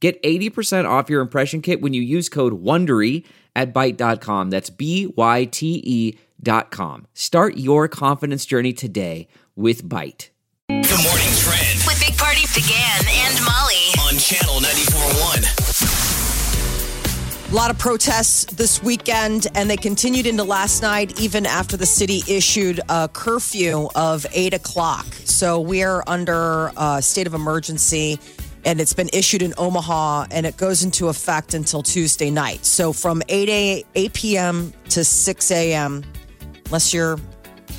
Get 80% off your impression kit when you use code WONDERY at Byte.com. That's B-Y-T-E dot com. Start your confidence journey today with Byte. Good morning trend With Big Party DeGan and Molly. on channel 94.1. A lot of protests this weekend, and they continued into last night, even after the city issued a curfew of 8 o'clock. So we are under a state of emergency, and it's been issued in Omaha, and it goes into effect until Tuesday night. So from 8, a, 8 p.m. to 6 a.m., unless you're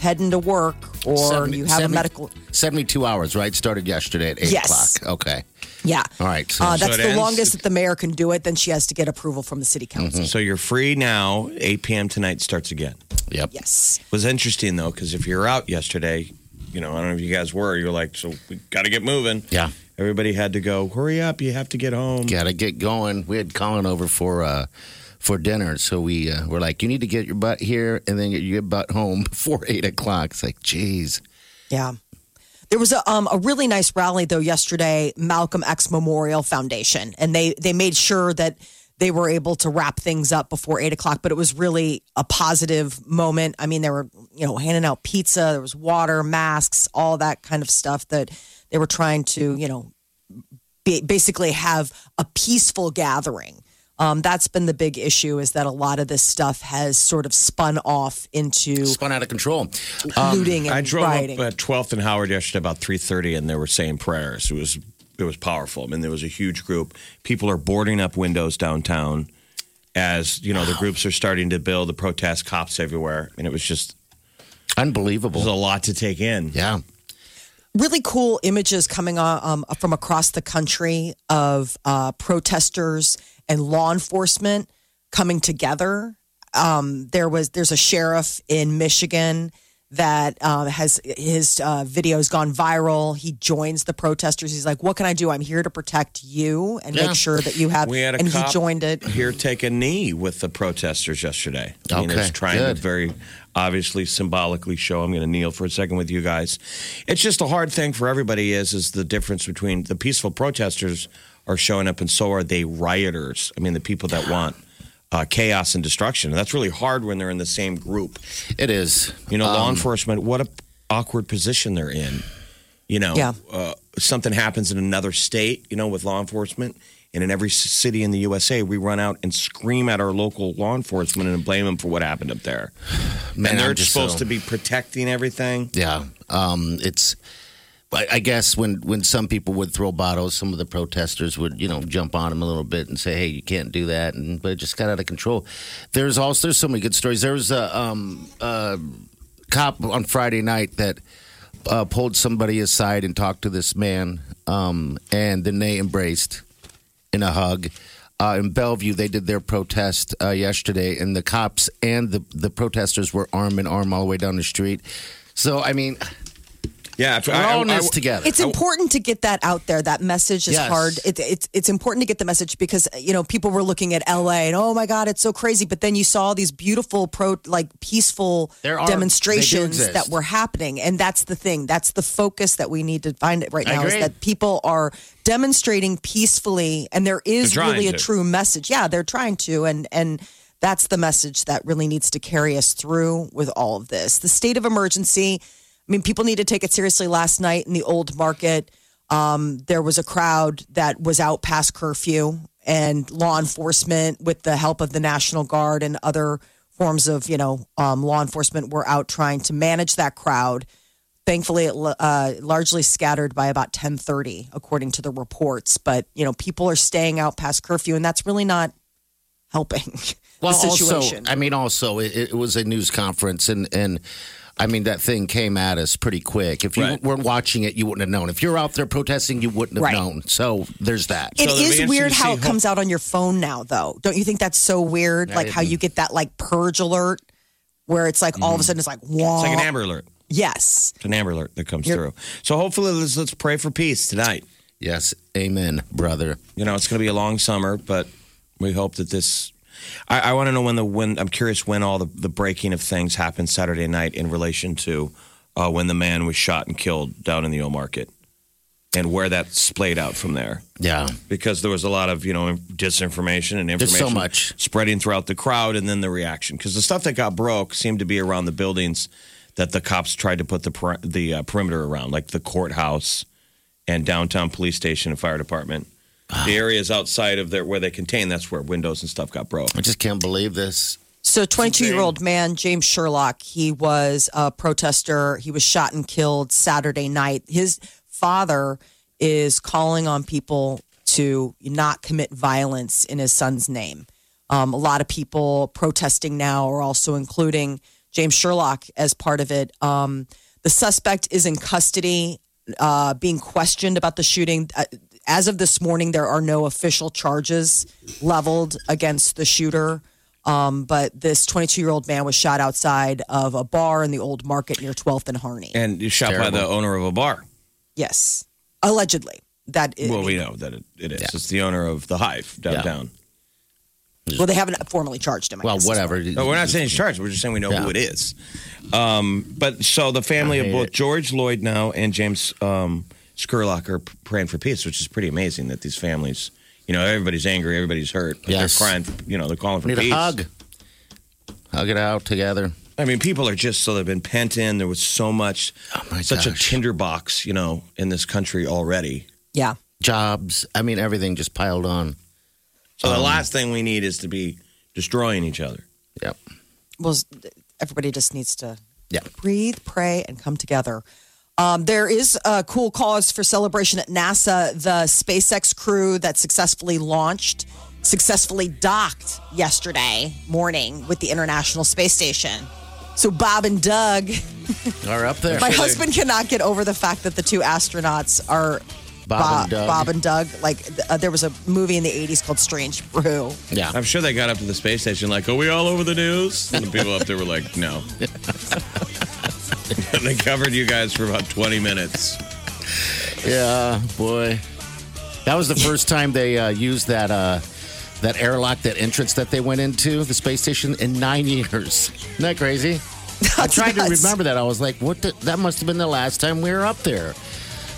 heading to work or Seventy- you have a medical. 72 hours, right? Started yesterday at 8 Yes. o'clock. Okay. Yeah. All right. So, Uh, that's it the ends- longest that the mayor can do it. Then she has to get approval from the city council. So you're free now. 8 p.m. tonight starts again. yep. Yes. was interesting though because if you're out yesterday, you know I don't know if you guys were. You're like, so we got to get moving. Yeah. Everybody had to go. Hurry up! You have to get home. Got to get going. We had Colin over for uh, for dinner, so we uh, were like, "You need to get your butt here, and then get your butt home before eight o'clock." It's like, geez, Yeah. There was a um, a really nice rally though yesterday, Malcolm X Memorial Foundation, and they they made sure that they were able to wrap things up before eight o'clock. But it was really a positive moment. I mean, they were you know handing out pizza, there was water, masks, all that kind of stuff that they were trying to you know basically have a peaceful gathering. Um, that's been the big issue is that a lot of this stuff has sort of spun off into spun out of control. looting and I drove rioting. up at 12th and Howard yesterday about 3:30, and they were saying prayers. It was it was powerful. I mean, there was a huge group. People are boarding up windows downtown as you know the groups are starting to build. The protest cops everywhere, and it was just Unbelievable. was a lot to take in. yeah. Really cool images coming um, from across the country of uh, protesters and law enforcement coming together. Um, there was there's a sheriff in Michigan that uh, has his uh, videos gone viral. He joins the protesters. He's like, "What can I do? I'm here to protect you and Yeah. make sure that you have." We had a and he cop joined it. here take a knee with the protesters yesterday. I mean, Okay, it's trying good. to very obviously symbolically show I'm going to kneel for a second with you guys. It's just a hard thing for everybody is is the difference between the peaceful protesters are showing up and so are they rioters. I mean, the people that want uh, chaos and destruction. That's really hard when they're in the same group. It is. You know, law Um, enforcement, what a awkward position they're in. You know, Yeah. uh, something happens in another state, you know, with law enforcement. And in every city in the USA, we run out and scream at our local law enforcement and blame them for what happened up there. Man, and they're supposed so- to be protecting everything. Yeah. Um, it's. I I guess when, when some people would throw bottles, some of the protesters would, you know, jump on them a little bit and say, "Hey, you can't do that," and but it just got out of control. There's also there's so many good stories. There was a um, cop on Friday night that uh, pulled somebody aside and talked to this man, um, and then they embraced in a hug. Uh, in Bellevue, they did their protest uh, yesterday, and the cops and the the protesters were arm in arm all the way down the street. So, I mean, Yeah, we're all in this together. It's important to get that out there. That message is Yes. hard. It, it's it's important to get the message because you know people were looking at LA and oh my god, it's so crazy. But then you saw these beautiful pro like peaceful are- demonstrations that were happening, and that's the thing. That's the focus that we need to find it right now is that people are demonstrating peacefully, and there is really a to. true message. Yeah, they're trying to, and and. That's the message that really needs to carry us through with all of this. The state of emergency. I mean, people need to take it seriously. Last night in the old market, um, there was a crowd that was out past curfew, and law enforcement, with the help of the National Guard and other forms of, you know, um, law enforcement, were out trying to manage that crowd. Thankfully, it uh, largely scattered by about ten thirty, according to the reports. But you know, people are staying out past curfew, and that's really not helping well, the situation. also, I mean, also, it, it was a news conference, and and I mean, that thing came at us pretty quick. If you Right. weren't watching it, you wouldn't have known. If you're out there protesting, you wouldn't have Right. known. So there's that. It So is weird how it comes out on your phone now, though. Don't you think that's so weird? I like how didn't- you get that like purge alert, where it's like all of a mm-hmm. sudden it's like, whoa. It's like an Amber Alert. Yes. It's an Amber Alert that comes You're- through. So hopefully, let's, let's pray for peace tonight. yes, amen, brother. You know, it's going to be a long summer, but we hope that this. I, I want to know when the when. I'm curious when all the, the breaking of things happened Saturday night in relation to uh, when the man was shot and killed down in the old market, and where that splayed out from there. Yeah, Because there was a lot of you know disinformation and There's so information much. spreading throughout the crowd, and then the reaction. Because the stuff that got broke seemed to be around the buildings that the cops tried to put the per- the uh, perimeter around, like the courthouse and downtown police station and fire department. The areas outside of there where they contain, that's where windows and stuff got broke. I just can't believe this. So, 22 year old man, James Scurlock, he was a protester. He was shot and killed Saturday night. His father is calling on people to not commit violence in his son's name. Um, a lot of people protesting now are also including James Scurlock as part of it. Um, the suspect is in custody, uh, being questioned about the shooting. Uh, as of this morning, there are no official charges leveled against the shooter. Um, but this 22 year old man was shot outside of a bar in the old market near 12th and Harney. And you shot by the owner of a bar. yes, allegedly. That is, Well, we know that it, it is. It's the owner of the Hive downtown. well, they haven't formally charged him. I Well, guess. whatever. No, we're not saying he's charged. We're just saying we know Yeah. who it is. Um, but so the family of both it. George Floyd now and James um, Scurlock are praying for peace, which is pretty amazing that these families, you know, everybody's angry, everybody's hurt. But Yes. They're crying, for, you know, they're calling for Need peace. a hug. Hug it out together. I mean, people are just so they've been pent in. There was so much, Oh my such a gosh. tinderbox, you know, in this country already. Yeah. Jobs. I mean, everything just piled on. So Um, the last thing we need is to be destroying each other. Yep. Well, everybody just needs to Yeah. breathe, pray, and come together. Um, there is a cool cause for celebration at NASA. The SpaceX crew that successfully launched, successfully docked yesterday morning with the International Space Station. So Bob and Doug, Are up there. my husband cannot get over the fact that the two astronauts are Bob and Doug. Bob and Doug. Like uh, there was a movie in the '80s called Strange Brew. yeah. I'm sure they got up to the space station like, "Are we all over the news?" And the people up there were like, "No." and they covered you guys for about 20 minutes. Yeah, boy. That was the first time they uh, used that uh, that airlock, that entrance that they went into the space station in nine years. Isn't that crazy? I tried to remember that. I was like, "What? The, that must have been the last time we were up there."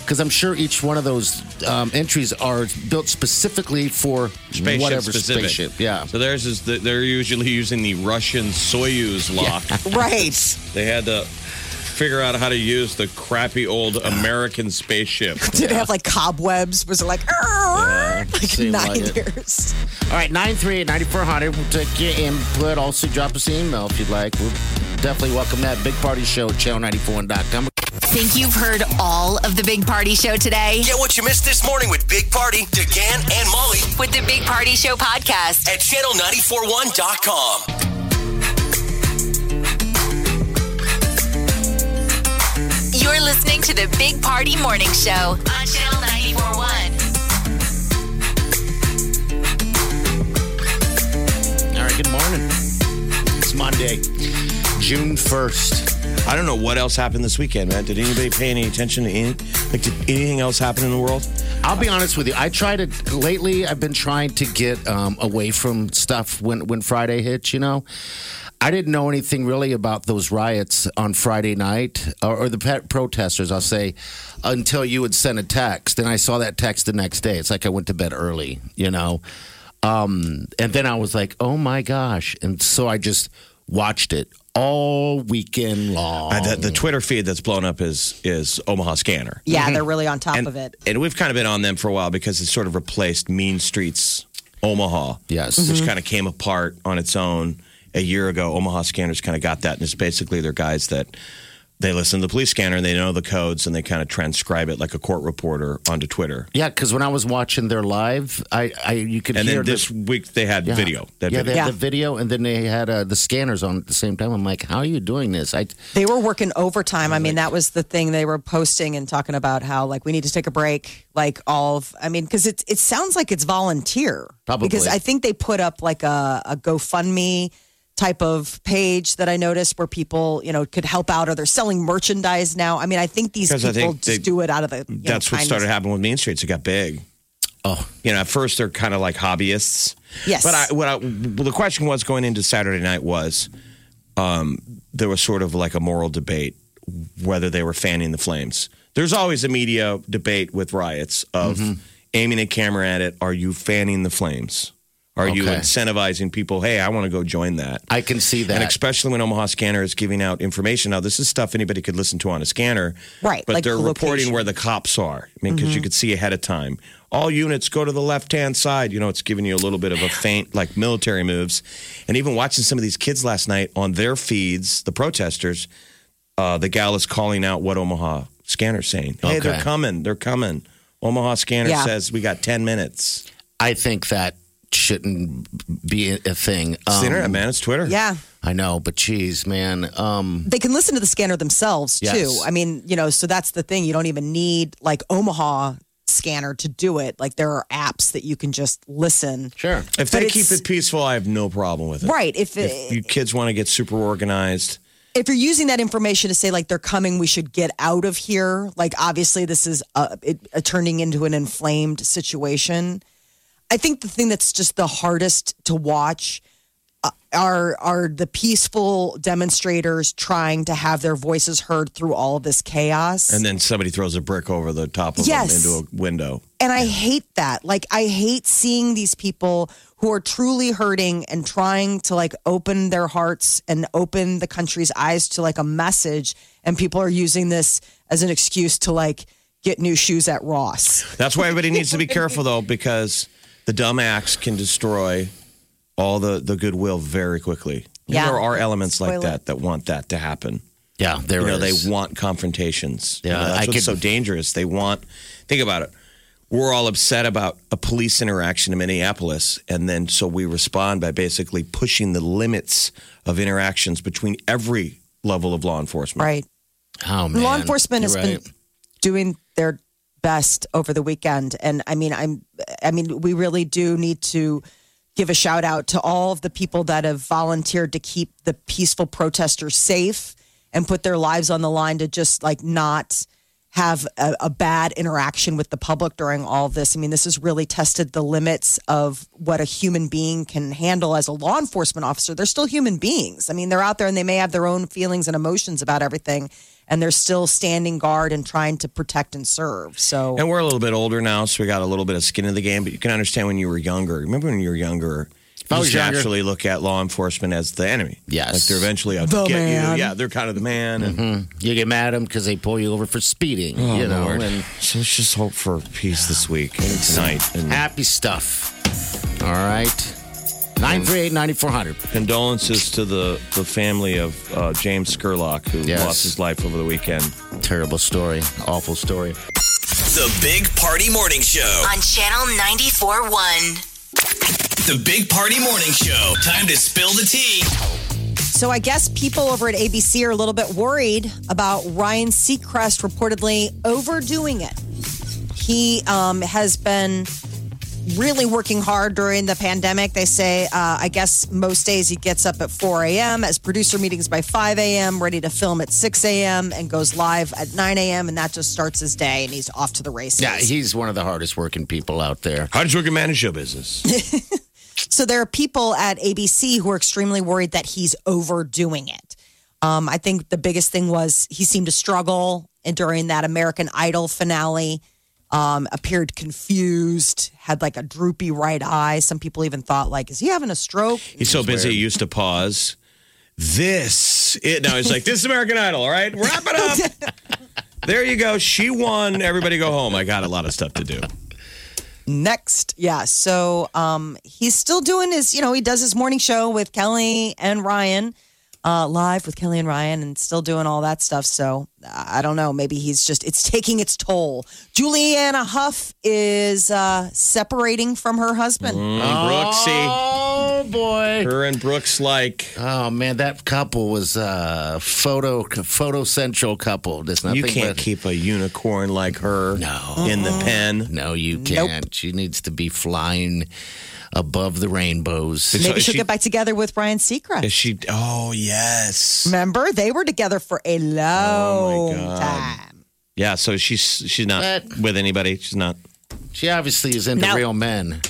Because I'm sure each one of those um, entries are built specifically for Spaceship whatever specific. spaceship. Yeah. So theirs is the, they're usually using the Russian Soyuz lock. Right. They had to figure out how to use the crappy old American spaceship. Did it have like cobwebs? Was it like, "Arr!" like nine like years? All right, 938-9400. We'll take your input. Also, drop us an email if you'd like. We'll definitely welcome that. Big Party Show at channel94.com. Think you've heard all of the Big Party Show today? Get what you missed this morning with Big Party, DeGan, and Molly With the Big Party Show podcast. at channel941.com. You're listening to the Big Party Morning Show on Channel 941. All right, good morning. It's Monday, June 1st. I don't know what else happened this weekend, man. Did anybody pay any attention to any, like, did anything else happen in the world? I'll be honest with you. I try to lately. I've been trying to get um, away from stuff when when Friday hits. You know, I didn't know anything really about those riots on Friday night or, or the pet protesters. I'll say until you would send a text, and I saw that text the next day. It's like I went to bed early. You know, um, and then I was like, oh my gosh, and so I just watched it all weekend long. Uh, the, the Twitter feed that's blown up is is Omaha Scanner. Yeah, they're really on top and, of it. and we've kind of been on them for a while because it's sort of replaced Mean Streets Omaha. Yes. Which kind of came apart on its own a year ago. Omaha Scanners kind of got that. And it's basically they're guys that they listen to the police scanner and they know the codes and they kind of transcribe it like a court reporter onto Twitter. Yeah, because when I was watching their live, I, I you could And hear then this the, week they had yeah. video. That yeah, video. they had Yeah. the video, and then they had uh, the scanners on at the same time. I'm like, how are you doing this? I They were working overtime. I mean, that was the thing they were posting and talking about how like we need to take a break. Like all of, I mean, because it it sounds like it's volunteer. Probably. because I think they put up like a, a GoFundMe type of page that I noticed where people you know could help out or they're selling merchandise now. I mean, I think these people think just they- do it out of the. you know, That's what kindness. started happening with Mean Streets. It got big. oh You know, at first they're kind of like hobbyists. Yes. But I, what I, well, the question was going into Saturday night was um, there was sort of like a moral debate whether they were fanning the flames. There's always a media debate with riots of Mm-hmm. aiming a camera at it. Are you fanning the flames? Are you incentivizing people? Hey, I want to go join that. I can see that. And especially when Omaha Scanner is giving out information. Now, this is stuff anybody could listen to on a scanner. Right, But like they're the reporting. Mm-hmm. where the cops are. I mean, because you could see ahead of time. All units go to the left hand side. You know, it's giving you a little bit of a faint, like military moves. And even watching some of these kids last night on their feeds, the protesters, uh, the gal is calling out what Omaha Scanner's saying. Hey, they're coming. They're coming. Omaha Scanner Yeah. says we got 10 minutes. I think that shouldn't be a thing. It's the Um, internet, man. It's Twitter. Yeah. I know, but geez, man. Um, they can listen to the scanner themselves Yes. too. I mean, you know, so that's the thing. You don't even need like Omaha scanner to do it. Like there are apps that you can just listen. sure. If But they keep it peaceful, I have no problem with it. Right. If If you kids want to get super organized, if you're using that information to say like they're coming, we should get out of here. Like obviously this is uh it, uh, turning into an inflamed situation. I think the thing that's just the hardest to watch uh, are are the peaceful demonstrators trying to have their voices heard through all of this chaos. and then somebody throws a brick over the top of Yes. them into a window. And I hate that. Like I hate seeing these people who are truly hurting and trying to like open their hearts and open the country's eyes to like a message and people are using this as an excuse to like get new shoes at Ross. That's why everybody needs to be careful, though, because the dumb acts can destroy all the, the goodwill very quickly. Yeah. there are elements like that that want that to happen. Yeah, there you know, is. they want confrontations. You Yeah, know, that's I what's could- so dangerous. They want. Think about it. We're all upset about a police interaction in Minneapolis, and then so we respond by basically pushing the limits of interactions between every level of law enforcement. Right. oh man, Law enforcement has You're been right. doing their best over the weekend and I mean I'm I mean we really do need to give a shout out to all of the people that have volunteered to keep the peaceful protesters safe and put their lives on the line to just like not have a, a bad interaction with the public during all this. I mean, this has really tested the limits of what a human being can handle as a law enforcement officer. They're still human beings. I mean, they're out there and they may have their own feelings and emotions about everything, and they're still standing guard and trying to protect and serve. So, And we're a little bit older now, so we got a little bit of skin in the game. But you can understand when you were younger. Remember when you were younger? I you was just younger- naturally look at law enforcement as the enemy. Yes. like they're eventually out The to get man. you. Yeah, they're kind of the man. And mm-hmm. You get mad at them because they pull you over for speeding. Oh, you know, Lord. and so let's just hope for peace this week and tonight. And happy stuff. All right. 938 9400. condolences to the the family of uh, James Scurlock who Yes. lost his life over the weekend. Terrible story. Awful story. The Big Party Morning Show. on Channel 94.1. The Big Party Morning Show. Time to spill the tea. So I guess people over at ABC are a little bit worried about Ryan Seacrest reportedly overdoing it. He um, has been really working hard during the pandemic. They say, uh, I guess most days he gets up at 4 a.m., has producer meetings by 5 a.m., ready to film at 6 a.m., and goes live at 9 a.m., and that just starts his day, and he's off to the races. Yeah, he's one of the hardest working people out there. How did you work manage show business? So there are people at ABC who are extremely worried that he's overdoing it. Um, I think the biggest thing was he seemed to struggle during that American Idol finale. Um, appeared confused, had like a droopy right eye. Some people even thought, like, is he having a stroke? He's so busy he used to pause. This it now he's like, This is American Idol, all right? Wrap it up. there you go. She won. Everybody go home. I got a lot of stuff to do. Next, yeah. So um, he's still doing his, you know, he does his morning show with Kelly and Ryan. Uh, live with Kelly and Ryan and still doing all that stuff. So I don't know. Maybe he's just, it's taking its toll. Julianne Hough is uh, separating from her husband. Brooksy. Oh boy. Her and Brooks like Oh man, that couple was a photo photo central couple. There's nothing you can't but, keep a unicorn like her No. in the pen. No, you can't. She needs to be flying above the rainbows. Maybe is she'll she- get back together with Ryan Seacrest. Is she? Oh yes. Remember, they were together for a long oh, God. time. Yeah. So she's she's not But- with anybody. She's not. She obviously is into Now- real men.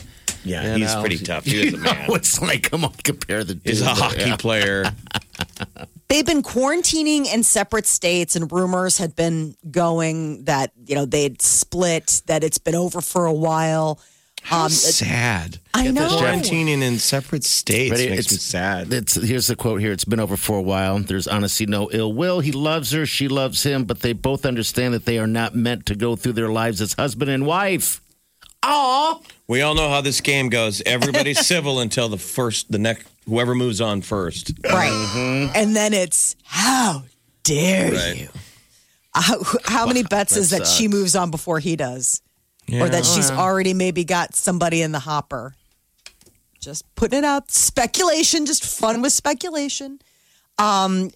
Yeah, You he's know? pretty tough. He is a man. No, it's like come on, compare the two. He's a hockey yeah. player. They've been quarantining in separate states, and rumors had been going that you know they'd split, that it's been over for a while. How Um, sad. I know. Quarantining in separate states But it- makes me it's- sad. It's, here's the quote here. It's been over for a while. There's honestly no ill will. He loves her. She loves him. But they both understand that they are not meant to go through their lives as husband and wife. Aw. We all know how this game goes. Everybody's civil until the first, the next, whoever moves on first. Right. And then it's how dare Right. you? How, how many bets is that that she moves on before he does? Or that she's already maybe got somebody in the hopper? Just putting it out. Speculation, just fun with speculation. Um,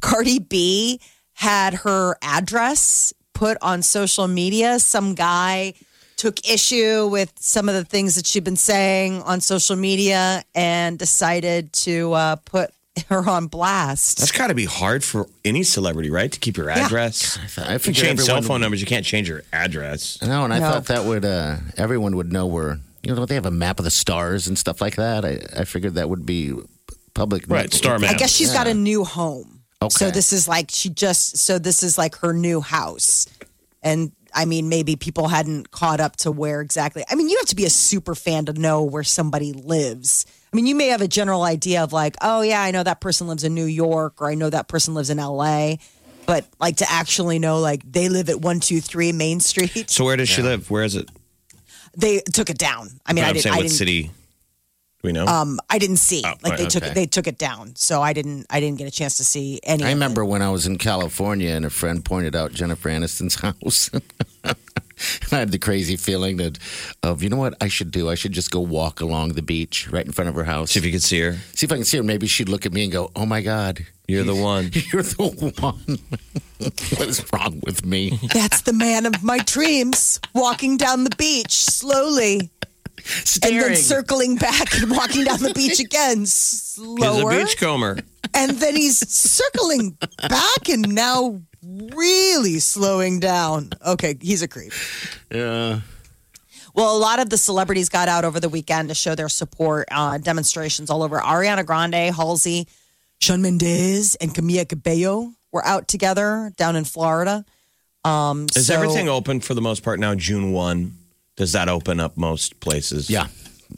Cardi B had her address put on social media. Some guy took issue with some of the things that she'd been saying on social media and decided to uh, put her on blast. That's got to be hard for any celebrity, right? To keep your address. I You can figured change cell everyone- phone numbers. You can't change your address. No, and I No. thought that would uh, everyone would know where you know don't they have a map of the stars and stuff like that. I, I figured that would be public. Right, star map. I guess she's got a new home. Okay. So this is like she just so this is like her new house. And I mean maybe people hadn't caught up to where exactly. I mean you have to be a super fan to know where somebody lives. I mean you may have a general idea of like, oh yeah, I know that person lives in New York or I know that person lives in LA. But like to actually know like they live at 123 Main Street. So where does she live? Where is it? They took it down. I mean I I'm didn't saying I what didn't city? Do we know? um I didn't see. Oh, like they right, took okay. they took it down. So I didn't I didn't get a chance to see any I of it. remember when I was in California and a friend pointed out Jennifer Aniston's house. And I had the crazy feeling that of you know what I should do? I should just go walk along the beach right in front of her house. See if you could see her. See if I can see her. Maybe she'd look at me and go, "Oh my God, You're the one. you're the one." what is wrong with me? That's the man of my dreams, walking down the beach slowly and then circling back and walking down the beach again slower. He's a slower. beachcomber. And then he's circling back and now really slowing down. Okay, he's a creep. yeah. Well, a lot of the celebrities got out over the weekend to show their support. Uh, demonstrations all over. Ariana Grande, Halsey, Shawn Mendes, and Camila Cabello were out together down in Florida. Um, Is so- everything open for the most part now? June one. Does that open up most places? Yeah.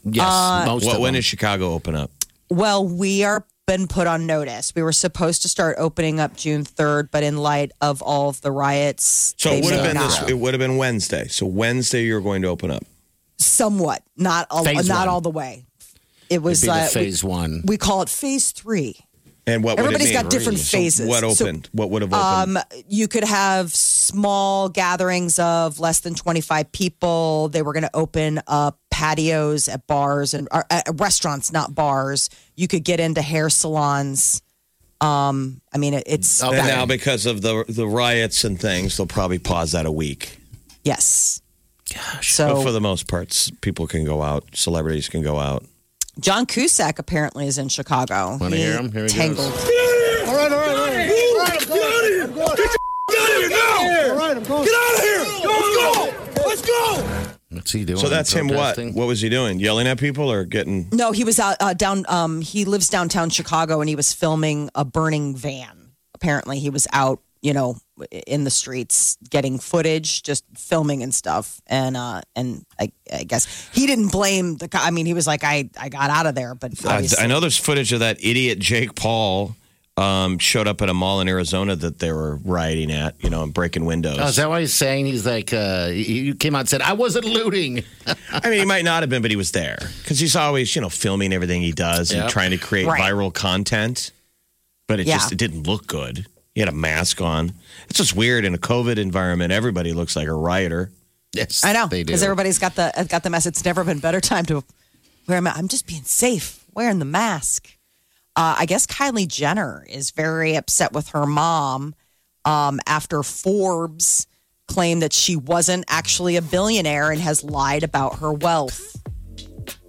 Yes. Uh, most What, of when them. does Chicago open up? Well, we are been put on notice. We were supposed to start opening up June 3rd, but in light of all of the riots, So it would have been not. this. It would have been Wednesday. So Wednesday you're going to open up. somewhat, not all, Phase not one. all the way. It It'd was be the uh, phase one. we, we call it phase three. And what would it Everybody's mean? got different So phases. what So, opened? what would have opened? Um, you could have small gatherings of less than 25 people. They were going to open up patios at bars and or, uh, restaurants, not bars. You could get into hair salons. Um, I mean, it, it's Okay. and now because of the the riots and things, they'll probably pause that a week. yes. But So for the most parts, people can go out. Celebrities can go out. John Cusack apparently is in Chicago. Wanna He hear him? Here he goes. tangled. All right, all right, all right. All right, I'm going. I'm going. Get your out of here now. All right, I'm going. Get out of here. Let's go. Let's go. What's he doing? So that's him. What? Protesting? What was he doing? Yelling at people or getting? No, he was out uh, down. Um, he lives downtown Chicago, and he was filming a burning van. Apparently, he was out, you know, in the streets getting footage, just filming and stuff. And uh, and I, I guess he didn't blame the. co- I mean, he was like, I I got out of there, but I, obviously, I know there's footage of that idiot Jake Paul um, showed up at a mall in Arizona that they were rioting at. You know, and breaking windows. Oh, is that why he's saying he's like uh, he he came out and said I wasn't looting? I mean, he might not have been, but he was there because he's always, you know, filming everything he does and Yep. trying to create Right. viral content. but it Yeah. just it didn't look good. He had a mask on. It's just weird in a COVID environment. Everybody looks like a rioter. Yes, I know because everybody's got the got the mask. It's never been better time to wear a mask. I'm just being safe wearing the mask. Uh, I guess Kylie Jenner is very upset with her mom um, after Forbes claimed that she wasn't actually a billionaire and has lied about her wealth.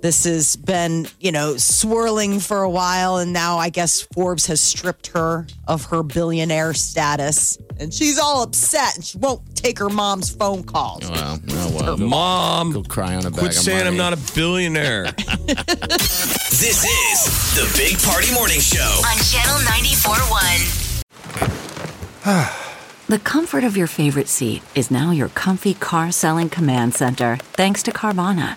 This has been, you know, swirling for a while, and now I guess Forbes has stripped her of her billionaire status, and she's all upset, and she won't take her mom's phone calls. Well, oh, well. Mom, Go cry on a bag quit of saying I'm not a billionaire. This is the Big Party Morning Show. On Channel 94.1. The comfort of your favorite seat is now your comfy car selling command center, thanks to Carvana.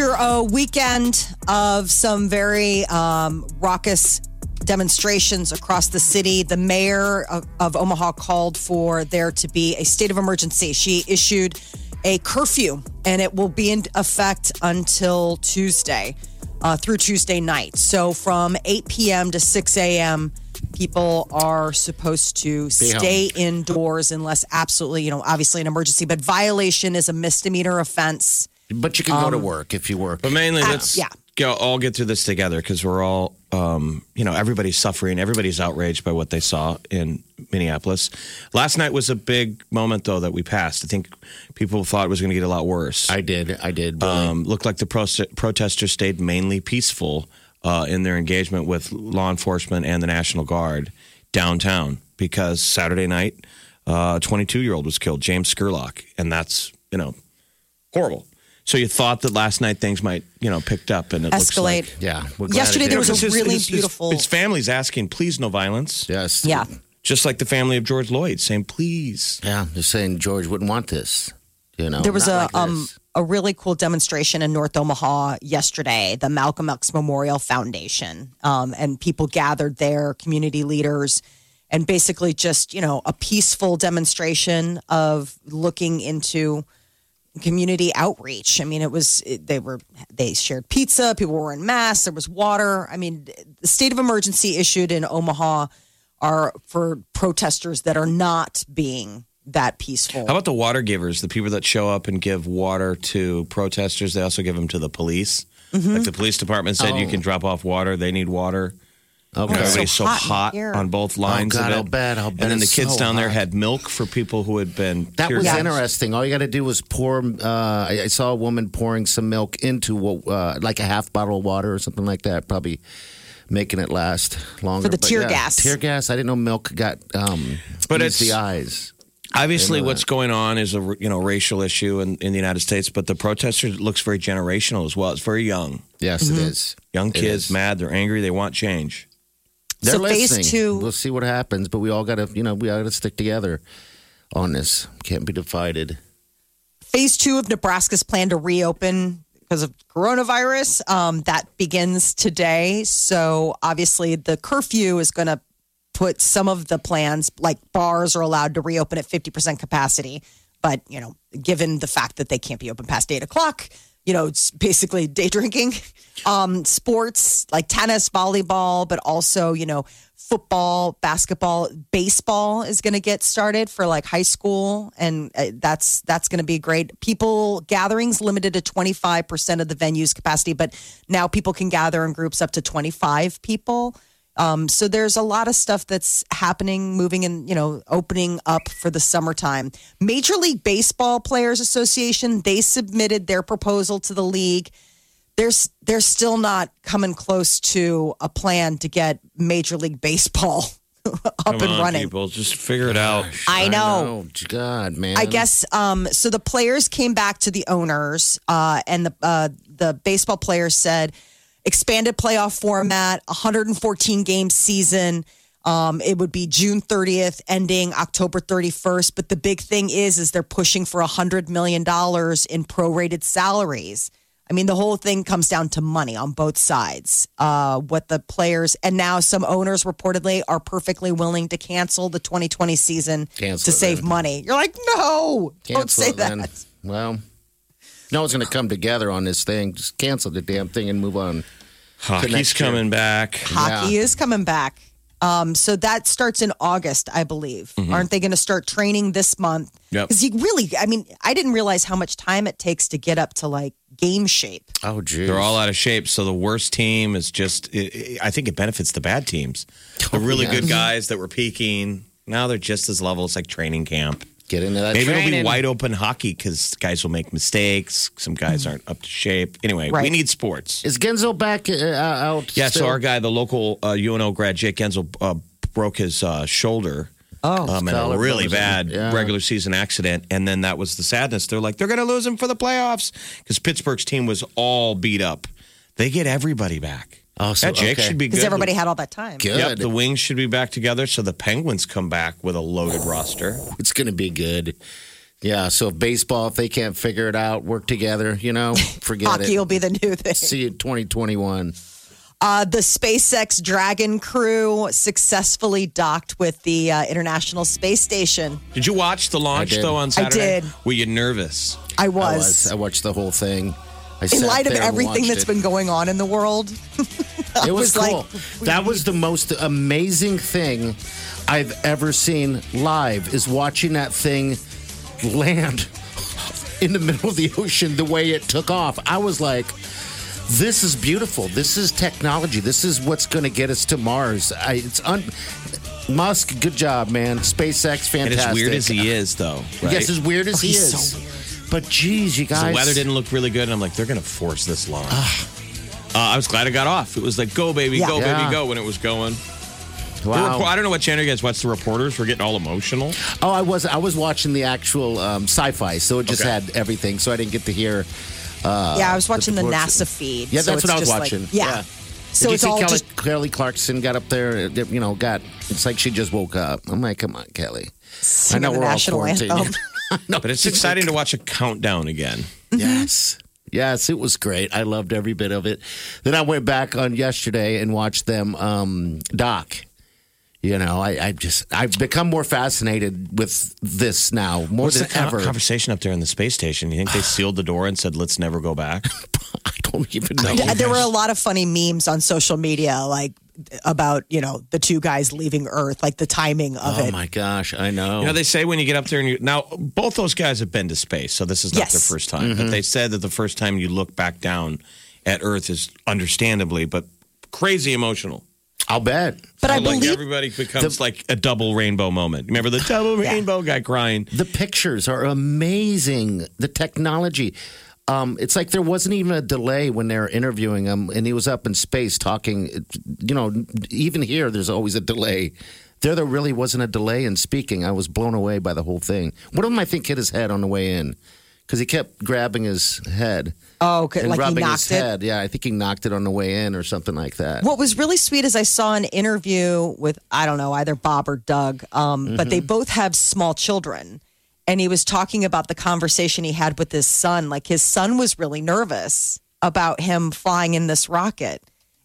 After a weekend of some very um, raucous demonstrations across the city, the mayor of, of Omaha called for there to be a state of emergency. She issued a curfew, and it will be in effect until Tuesday, uh, through Tuesday night. So from 8 p.m. to 6 a.m., people are supposed to stay indoors unless absolutely, you know, obviously an emergency. But violation is a misdemeanor offense. But you can go to work if you work. But mainly, Uh, let's yeah. go, all get through this together because we're all, um, you know, everybody's suffering. Everybody's outraged by what they saw in Minneapolis. Last night was a big moment, though, that we passed. I think people thought it was going to get a lot worse. I did. I did. Billy. um, looked like the pro- protesters stayed mainly peaceful uh, in their engagement with law enforcement and the National Guard downtown because Saturday night, uh, a 22 year old was killed, James Scurlock, and that's you know horrible. So you thought that last night things might you know picked up and it looks Escalate. like yeah. We're glad Yesterday it there did. was a His- really his- his- beautiful- His family's asking, please, no violence. Yes. Yeah. Just like the family of George Floyd saying, please. Yeah. They're saying George wouldn't want this. You know. There was not a like um this. a really cool demonstration in North Omaha yesterday, the Malcolm X Memorial Foundation, um, and people gathered there, community leaders, and basically just you know a peaceful demonstration of looking into community outreach. I mean, it was they were they shared pizza, people were in masks, there was water. I mean, the state of emergency issued in Omaha are for protesters that are not being that peaceful. How about the water givers, the people that show up and give water to protesters? They also give them to the police. Mm-hmm. Like the police department said, you Oh. can drop off water. They need water. Okay. Everybody's so, so hot hot here. on both lines. God, of it. I'll bet, I'll bet and then the it's kids so down there hot. had milk for people who had been. That tear was gassed. interesting. All you got to do was pour. Uh, I, I saw a woman pouring some milk into uh, like a half bottle of water or something like that. Probably making it last longer. For the But tear yeah, gas. Tear gas. I didn't know milk got. Um, But it's- the eyes. Obviously, what's going on is a you know racial issue in, in the United States, but the protester looks very generational as well. It's very young, Yes, Mm-hmm. it is. young It kids, is. mad, they're angry, they want change. They're So phase two- We'll see what happens, but we all got to, you know, we got to stick together on this. Can't be divided. phase two of Nebraska's plan to reopen because of coronavirus. Um, that begins today. So obviously, the curfew is going to put some of the plans, like bars, are allowed to reopen at fifty percent capacity. But you know, given the fact that they can't be open past eight o'clock, you know, it's basically day drinking. Um, sports like tennis, volleyball, but also you know, football, basketball, baseball is going to get started for like high school, and uh, that's that's going to be great. People gatherings limited to twenty five percent of the venue's capacity, but now people can gather in groups up to twenty five people. Um, so there's a lot of stuff that's happening, moving and you know, opening up for the summertime. Major League Baseball Players Association they submitted their proposal to the league. There's they're still not coming close to a plan to get Major League Baseball up Come and on, running. people, just figure it out. I know. God, man. I guess um, so. The players came back to the owners, uh, and the uh, the baseball players said expanded playoff format, 114 game season. Um, it would be June 30th, ending October 31st. But the big thing is, is they're pushing for 100 million dollars in prorated salaries. I mean, the whole thing comes down to money on both sides. Uh, what the players and now some owners reportedly are perfectly willing to cancel the 2020 season Cancel to save then. money. You're like, no, don't Cancel say it, that. then. Well, no one's going to come together on this thing. Just cancel the damn thing and move on. Hockey's coming back. Hockey is coming back. Um, so that starts in August, I believe. Aren't they going to start training this month? Mm-hmm. Yep. Because you really, I mean, I didn't realize how much time it takes to get up to like game shape. Oh, geez. They're all out of shape. So the worst team is just, it, it- I think it benefits the bad teams. The really Oh, yeah. good guys that were peaking, now they're just as level. It's like training camp. Get into that Maybe it'll be wide open hockey because guys will make mistakes. Some guys aren't up to shape. Anyway, we need sports. Is Guentzel back uh, out? Yeah, still? so our guy, the local uh, UNO grad, Jake Guentzel, uh, broke his uh, shoulder. Oh, um, in a really bad yeah. regular season accident. And then that was the sadness. They're like, they're going to lose him for the playoffs because Pittsburgh's team was all beat up. They get everybody back. Oh, so- yeah, Jake okay. should be good. because everybody had all that time. Good. Yep, the Wings should be back together. So the Penguins come back with a loaded roster. It's going to be good. Yeah. So if baseball, if they can't figure it out, work together, you know, forget Hockey it. Hockey will be the new thing. See you 2021. Uh, the SpaceX Dragon crew successfully docked with the uh, International Space Station. Did you watch the launch though on Saturday? I did. Were you nervous? I I was. was. I watched the whole thing. I in light of everything watched that's it. been going on in the world, It was, was like, cool. that was the most amazing thing I've ever seen live. Is watching that thing land in the middle of the ocean the way it took off. I was like, "This is beautiful. This is technology. This is what's going to get us to Mars." I, it's un. Musk, good job, man. SpaceX, fantastic. And as weird as he is, though, right? Yes, as weird as oh, he is. so But geez, you guys. the weather didn't look really good, and I'm like, they're going to force this launch. uh, I was glad I got off. It was like, go, baby, Yeah. go, Yeah. baby, go when it was going. The Wow. report- I don't know what channel you guys watch. The reporters were getting all emotional. Oh, I was I was watching the actual um, sci-fi, so it just Okay. had everything. So I didn't get to hear. yeah, I was watching the, reports- NASA feed. Yeah, so that's it's what I was just like- watching. yeah. So Did you it's see all Kelly, just Kelly Clarkson got up there? uh, You know, got it's like she just woke up. I'm like, come on, Kelly. singing I know the we're all national quarantined. anthem. I know, But it's exciting to watch a countdown again. Yes. Yes, it was great. I loved every bit of it. Then I went back on yesterday and watched them um, dock. You know, I, I just I've become more fascinated with this now more What's than the ever. conversation up there in the space station? You think they sealed the door and said, "Let's never go back"? I don't even know. Yeah, there were a lot of funny memes on social media, like about you know the two guys leaving Earth, like the timing of Oh it. Oh my gosh, I know. You know, they say when you get up there and you now both those guys have been to space, so this is not Yes. their first time. But mm-hmm. they said that the first time you look back down at Earth is understandably, but crazy emotional. I'll bet. But I like believe everybody becomes like a double rainbow moment. Remember the double rainbow guy crying? The pictures are amazing. The technology. Um, it's like there wasn't even a delay when they were interviewing him, and he was up in space talking. You know, even here, there's always a delay. There, there really wasn't a delay in speaking. I was blown away by the whole thing. One of them, I think, hit his head on the way in because he kept grabbing his head oh, okay, and like he rubbing knocked his it. head. Yeah, I think he knocked it on the way in or something like that. What was really sweet is I saw an interview with I don't know either Bob or Doug, um, but they both have small children, and he was talking about the conversation he had with his son. Like his son was really nervous about him flying in this rocket,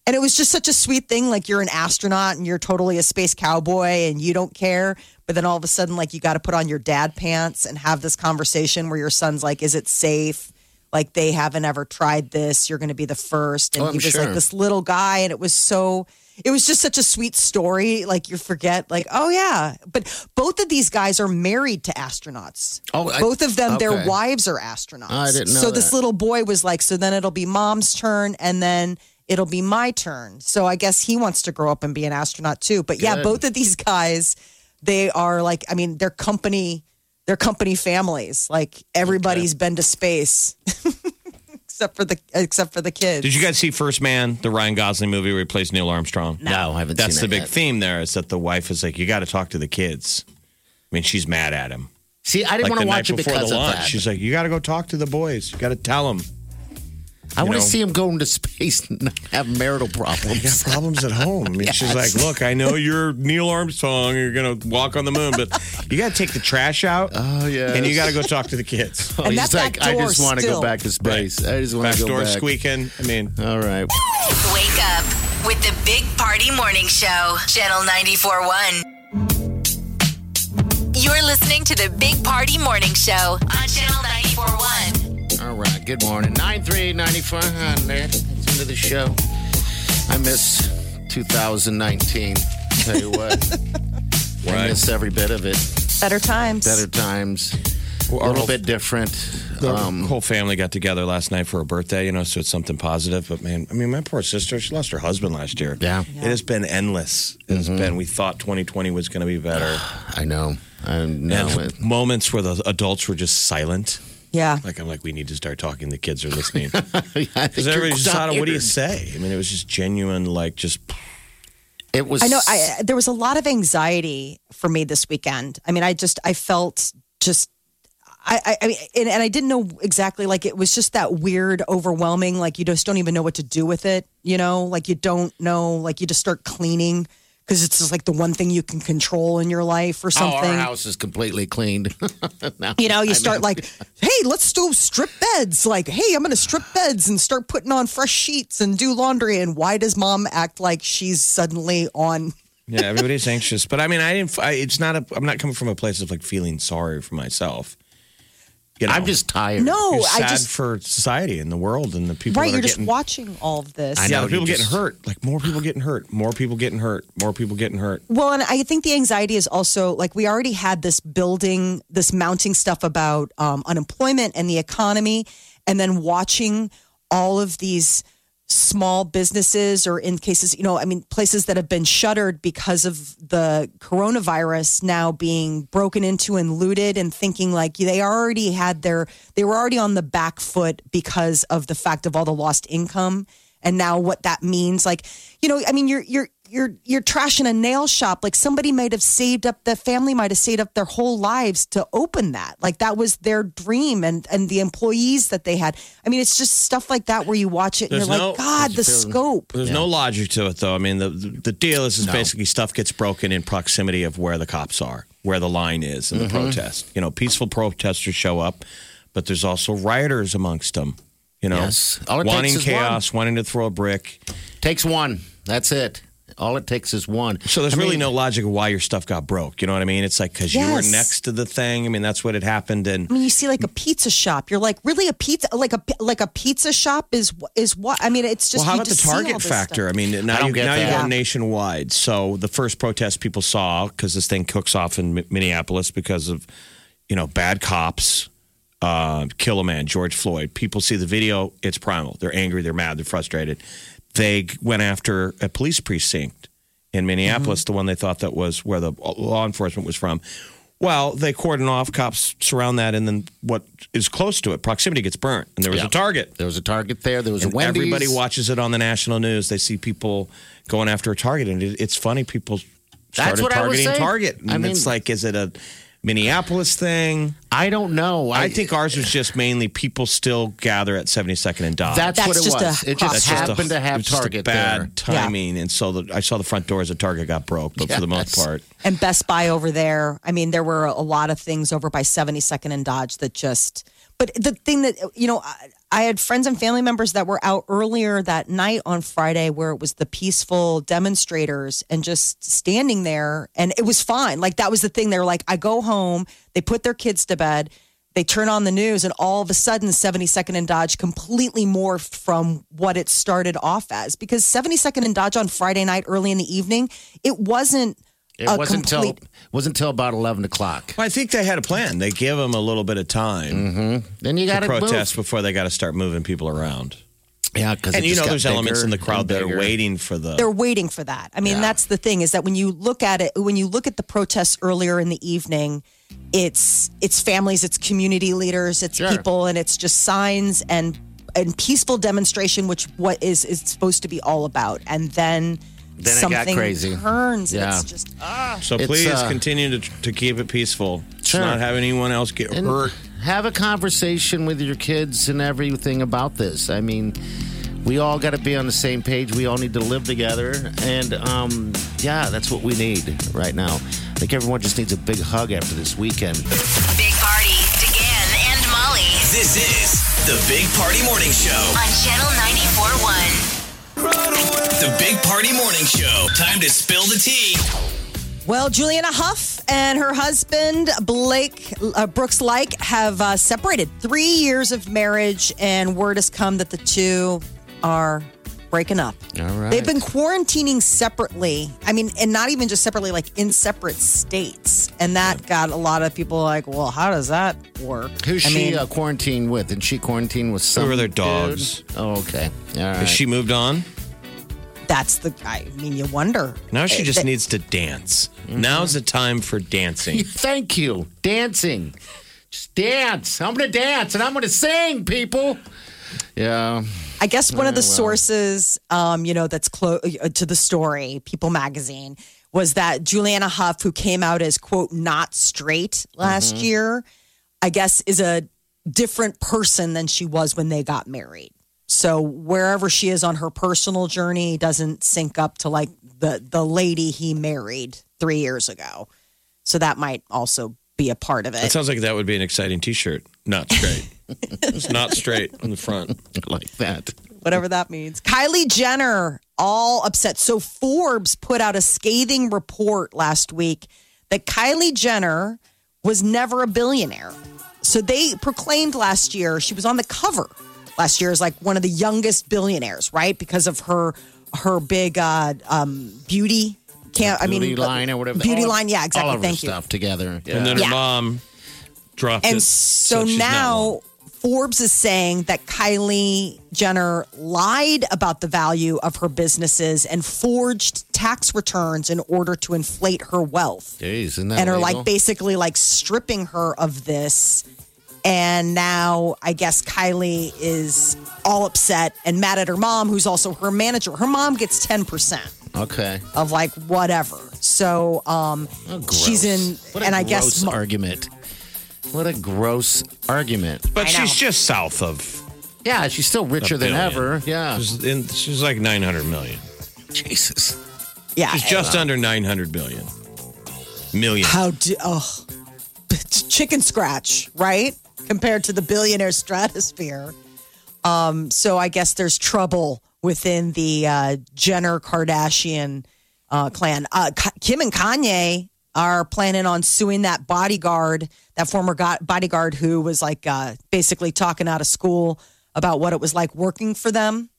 and it was just such a sweet thing. Like you're an astronaut and you're totally a space cowboy and you don't care, but then all of a sudden, like you got to put on your dad pants and have this conversation where your son's like, "Is it safe?" Like they haven't ever tried this. You're going to be the first, and Oh, he was sure. like this little guy and it was so it was just such a sweet story like you forget like oh yeah but both of these guys are married to astronauts Oh, I- both of them their wives are astronauts I didn't know so this little boy was like so then it'll be mom's turn and then it'll be my turn. So I guess he wants to grow up and be an astronaut too. But yeah, both of these guys, they are like, I mean, they're company, they're company families. Like everybody's been to space. Except for the except for the kids. Did you guys see First Man, the Ryan Gosling movie where he plays Neil Armstrong? No, I haven't That's seen the that big yet. theme there is that the wife is like, you got to talk to the kids. I mean, she's mad at him. See, I didn't Like want to watch it because of launch. that. She's like, you got to go talk to the boys. You got to tell them. I want to see him go into space and not have marital You got problems. problems at home. I mean, she's like, look, I know you're Neil Armstrong. You're going to walk on the moon, but you got to take the trash out. Oh, yeah. And you got to go talk to the kids. Oh, And he's that like, I just want to go back to space. I just want Back to go door back. squeaking. I mean, All right. Wake up with the Big Party Morning Show, Channel 94.1. You're listening to the Big Party Morning Show on Channel 94.1. All right. Good morning. 9394 on there. It's into the show. I miss 2019. Tell you what. I Right. miss every bit of it. better times? Better times. Well, a little whole- bit different. the Um, whole family got together last night for her birthday, you know, so it's something positive. But man, I mean, my poor sister, she lost her husband last year. Yeah. It has been endless. It's been, we thought 2020 was going to be better. I know. I know. and it. moments where the adults were just silent. Yeah. Like, I'm like, we need to start talking. The kids are listening. Because you're everybody's just out of, what do you say? I mean, it was just genuine, like, just, It was. I know. I there was a lot of anxiety for me this weekend. I mean, I just I felt just. I, I, I mean, and, and I didn't know exactly. Like, it was just that weird, overwhelming. Like, you just don't even know what to do with it. You know, like you don't know. Like, you just start cleaning because it's just like the one thing you can control in your life or Oh, something. our house is completely cleaned. Now, You know, you I start mean- like, hey, let's do strip beds. Like, hey, I'm going to strip beds and start putting on fresh sheets and do laundry. And why does mom act like she's suddenly on? yeah, everybody's anxious. But I mean, I didn't, I, it's not a, I'm not coming from a place of like feeling sorry for myself. You know, I'm just tired. No, You're I sad just for society and the world and the people right. that are You're just getting, watching all of this. I yeah, know, the people you getting hurt. Like more people getting hurt, more people getting hurt, more people getting hurt. Well, and I think the anxiety is also like we already had this building, this mounting stuff about um, unemployment and the economy, and then watching all of these small businesses or in cases, you know, I mean, places that have been shuttered because of the coronavirus now being broken into and looted and thinking like they already had their, they were already on the back foot because of the fact of all the lost income. And now what that means like you know i mean you're you're you're you're trashing a nail shop like somebody might have saved up the family might have saved up their whole lives to open that like that was their dream and and the employees that they had i mean it's just stuff like that where you watch it and There's you're no- like god the scope There's no logic to it, though. I mean, the the, the deal is, is basically stuff gets broken in proximity of where the cops are, where the line is in the Mm-hmm. protest. You know, peaceful protesters show up, but there's also rioters amongst them. You know, Yes. All it wanting takes is one. chaos, wanting to throw a brick. Takes one. That's it. All it takes is one. So there's I really mean, no logic of why your stuff got broke. You know what I mean? It's like because you were next to the thing. I mean, that's what had happened. And I mean, you see like a pizza shop. You're like, really a pizza, like a like a pizza shop is is what? I mean, it's just. well, how about the just see target factor? stuff. I mean, now don't you get now you that. go Yeah. nationwide. So the first protest people saw because this thing cooks off in Mi- Minneapolis because of you know bad cops uh, kill a man, George Floyd. People see the video; it's primal. They're angry, they're mad, they're frustrated. They went after a police precinct in Minneapolis, Mm-hmm. the one they thought that was where the law enforcement was from. Well, they cordon off, cops surround that, and then what is close to it, proximity gets burnt, and there was Yeah. a target. There was a target there. There was And a Wendy's. everybody watches it on the national news. They see people going after a target, and it, it's funny. People started what I was targeting. Target, and I mean- it's like, is it a Minneapolis thing? I don't know. I, think ours was just mainly people still gather at 72nd and Dodge. that's, That's what it just was. a It just That's just a- happened to it have was just a Target bad there. timing, and so the, I saw the front doors of Target got broke, but for the most part, and Best Buy over there. I mean, there were a lot of things over by 72nd and Dodge that just. But the thing that you know, I, had friends and family members that were out earlier that night on Friday, where it was the peaceful demonstrators and just standing there, and it was fine. Like that was the thing. They were like, I go home, they put their kids to bed. They turn on the news, and all of a sudden, 72nd and Dodge completely morphed from what it started off as. Because 72nd and Dodge on Friday night, early in the evening, it wasn't It wasn't until complete- wasn't until about eleven o'clock. I think they had a plan. They give them a little bit of time mm-hmm. Then you got to to protest move. before they got to start moving people around. Yeah, because And you know, there's elements in the crowd that are waiting for the. They're waiting for that. I mean, Yeah. that's the thing is that when you look at it, when you look at the protests earlier in the evening, it's it's families, it's community leaders, it's Sure. people, and it's just signs and and peaceful demonstration, which what is is supposed to be all about. And then, Then it got something crazy. turns. Yeah. It's just ah. so It's, please uh, continue to, to keep it peaceful. Sure. Not have anyone else get And hurt. have a conversation with your kids and everything about this. I mean, we all got to be on the same page. We all need to live together, and um, yeah, that's what we need right now. I think everyone just needs a big hug after this weekend. Big Party, DeGan and Molly This is the Big Party Morning Show. on Channel 94.1. The Big Party Morning Show. Time to spill the tea. Well, Julianne Hough and her husband Blake uh, Brooks Laich have uh, separated. Three years of marriage, and word has come that the two are breaking up. All right. They've been quarantining separately. I mean, and not even just separately, like in separate states. And that got a lot of people like, well, how does that work? Who's I she mean, uh, quarantined with? And she quarantined with some Who are their dude? dogs? Oh, okay. All right. Has she moved on? that's the. I mean, you wonder. Now she Uh, just th- needs to dance. Mm-hmm. Now's the time for dancing. Thank you. Dancing. Just dance. I'm going to dance and I'm going to sing, people. Yeah. I guess one of the well. sources, um, you know, that's close to the story, People Magazine, was that Julianne Hough, who came out as quote not straight last year, I guess is a different person than she was when they got married. So wherever she is on her personal journey doesn't sync up to like the the lady he married three years ago. So that might also be a part of That it. sounds like that would be an exciting T-shirt. Not straight. it's not straight on the front. like that. whatever that means. Kylie Jenner, all upset. So Forbes put out a scathing report last week that Kylie Jenner was never a billionaire. So they proclaimed last year she was on the cover last year as like one of the youngest billionaires, right? Because of her her big uh, um, beauty. Can't I mean Beauty line or whatever. Beauty All- line, yeah, exactly. All of Thank her you. stuff together. Yeah. And then her Yeah. mom dropped And it. so said she's not now one. Forbes is saying that Kylie Jenner lied about the value of her businesses and forged tax returns in order to inflate her wealth. Jeez, isn't that and are illegal? like basically like stripping her of this. And now I guess Kylie is all upset and mad at her mom, who's also her manager. Her mom gets 10% Okay. of like whatever. So um Oh, gross. she's in What a and I gross guess mo- argument. What a gross argument. But I know. she's just south of. Yeah, she's still richer than ever. Yeah. She's, in, she's like 900 million. Jesus. yeah. She's just under 900 billion. Million. How do oh chicken scratch, right? Compared to the billionaire stratosphere. Um, so I guess there's trouble within the uh, Jenner Kardashian uh, clan. Uh, Kim and Kanye are planning on suing that bodyguard, that former bodyguard who was like uh, basically talking out of school about what it was like working for them.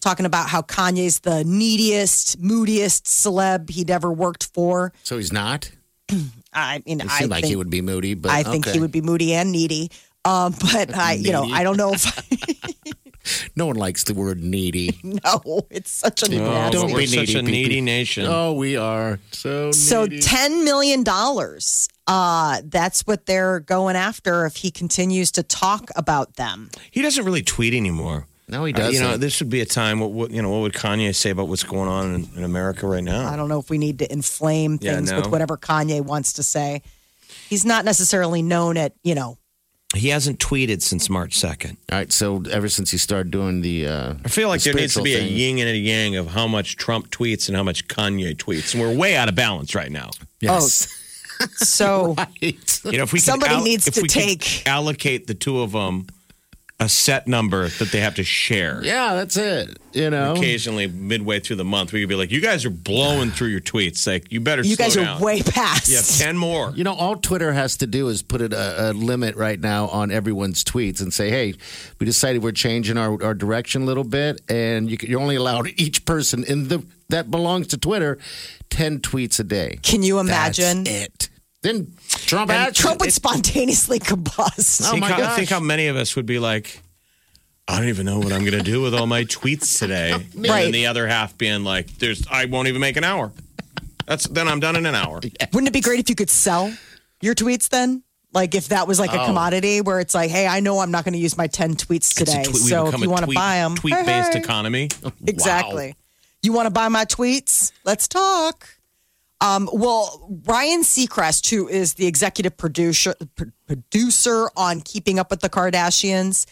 Talking about how Kanye's the neediest, moodiest celeb he'd ever worked for. So he's not? I mean, I like think, he would be moody, but I think he would be moody and needy. Um, but I, you know, I don't know if No one likes the word needy. no, it's such a Oh, nasty. don't we're be such needy, a needy nation. Oh, we are so So needy. ten million dollars. Uh, that's what they're going after if he continues to talk about them. He doesn't really tweet anymore. No, he Uh, you know, this would be a time. What, what you know? What would Kanye say about what's going on in, in America right now? I don't know if we need to inflame Yeah, things no. with whatever Kanye wants to say. He's not necessarily known at you know. He hasn't tweeted since March second. All right, so ever since he started doing the, uh, I feel like the there needs to be a spiritual yin and a yang of how much Trump tweets and how much Kanye tweets, and we're way out of balance right now. Yes. So Right. You know, if we could Somebody al- needs if to we take- allocate the two of them a set number that they have to share. yeah, that's it. You know, Occasionally, midway through the month, we could be like, "You guys are blowing through your tweets. Like, you better. you slow guys are down. way past. You have ten more. You know, all Twitter has to do is put it a, a limit right now on everyone's tweets and say, "Hey, we decided we're changing our, our direction a little bit, and you, can- you're only allowed each person in the that belongs to Twitter ten tweets a day." Can you imagine? That's it. Then Trump And had Trump would spontaneously combust. Oh think, my how, gosh. think how many of us would be like, I don't even know what I'm going to do with all my tweets today. Right. And then the other half being like, "There's, I won't even make an hour." That's then I'm done in an hour. Wouldn't it be great if you could sell your tweets then? Like if that was like a oh. commodity where it's like, hey, I know I'm not going to use my 10 tweets today. tweet- so if you want to buy them, tweet-based economy. Exactly. You want to buy my tweets? Let's talk. Um, well, Ryan Seacrest, who is the executive producer pr- producer on Keeping Up with the Kardashians,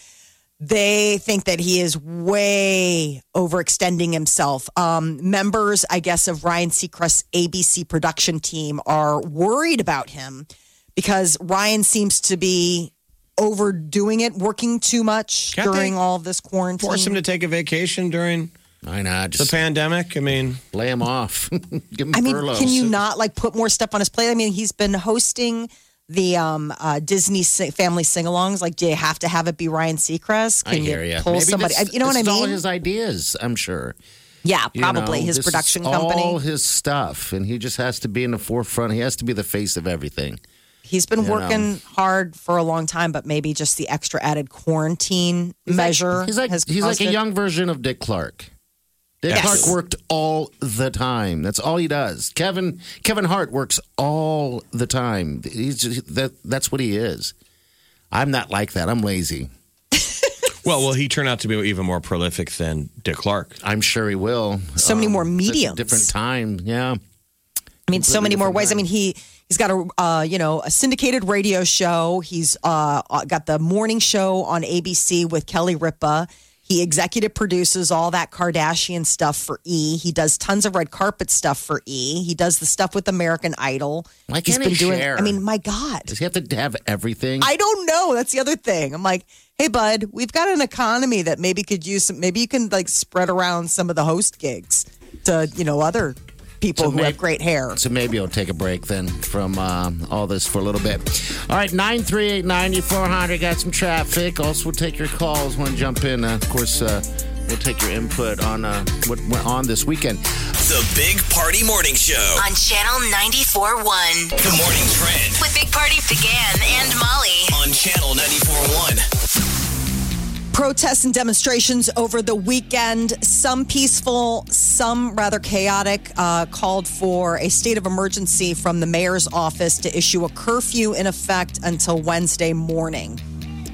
they think that he is way overextending himself. Um, members, I guess, of Ryan Seacrest's ABC production team are worried about him because Ryan seems to be overdoing it, working too much Can't during all this quarantine. Force him to take a vacation during Why not? the pandemic. I mean, lay him off. Give him I mean, furloughs. can you not like put more stuff on his plate? I mean, he's been hosting the um, uh, Disney si- family sing-alongs. Like, do you have to have it be Ryan Seacrest? I Can hear you you. pull somebody? this- you know what I mean? all his ideas, I'm sure. yeah, You probably know, his this production is company. All his stuff, and he just has to be in the forefront. He has to be the face of everything. He's been you working know. hard for a long time, but maybe just the extra added quarantine measure He's like has he's like a it. young version of Dick Clark. Dick Yes. Clark worked all the time. That's all he does. Kevin Kevin Hart works all the time. He's just, that that's what he is. I'm not like that. I'm lazy. well, will he turn out to be even more prolific than Dick Clark? I'm sure he will. So many more mediums. different time. Yeah. I mean, so many more different ways. I mean, he he's got a uh, you know a syndicated radio show. He's uh, got the morning show on ABC with Kelly Ripa. He executive produces all that Kardashian stuff for E. He does tons of red carpet stuff for E. He does the stuff with American Idol. Why He's can't been he doing. share? I mean, my God. Does he have to have everything? I don't know. That's the other thing. I'm like, hey, bud, we've got an economy that maybe could use some. Maybe you can like spread around some of the host gigs to you know other people So who may- have great hair. So maybe I'll take a break then from um, all this for a little bit. All right, 938 9400. Got some traffic. Also, we'll take your calls. Want to jump in? Uh, of course, uh, we'll take your input on uh, what went on this weekend. The Big Party Morning Show. On Channel 94.1. The morning trend With Big Party DeGan and Molly. on Channel 94.1. protests and demonstrations over the weekend, some peaceful, some rather chaotic, uh, called for a state of emergency from the mayor's office to issue a curfew in effect until Wednesday morning.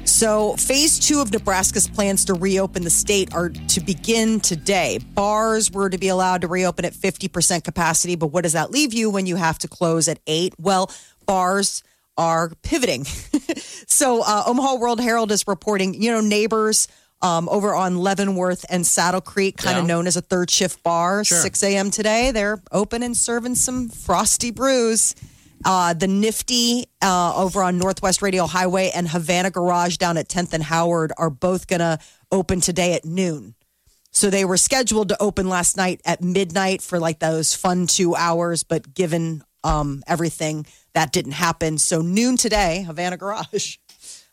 So, phase two of Nebraska's plans to reopen the state are to begin today. Bars were to be allowed to reopen at 50% capacity, but what does that leave you when you have to close at eight? Well, bars are pivoting. so, uh, Omaha World Herald is reporting, you know, neighbors um, over on Leavenworth and Saddle Creek, kind of Yeah. known as a third shift bar, 6 a.m. today. They're open and serving some frosty brews. Uh, the Nifty uh, over on Northwest Radial Highway and Havana Garage down at 10th and Howard are both going to open today at noon. So they were scheduled to open last night at midnight for like those fun two hours, but given um, everything, that didn't happen. So noon today, Havana Garage.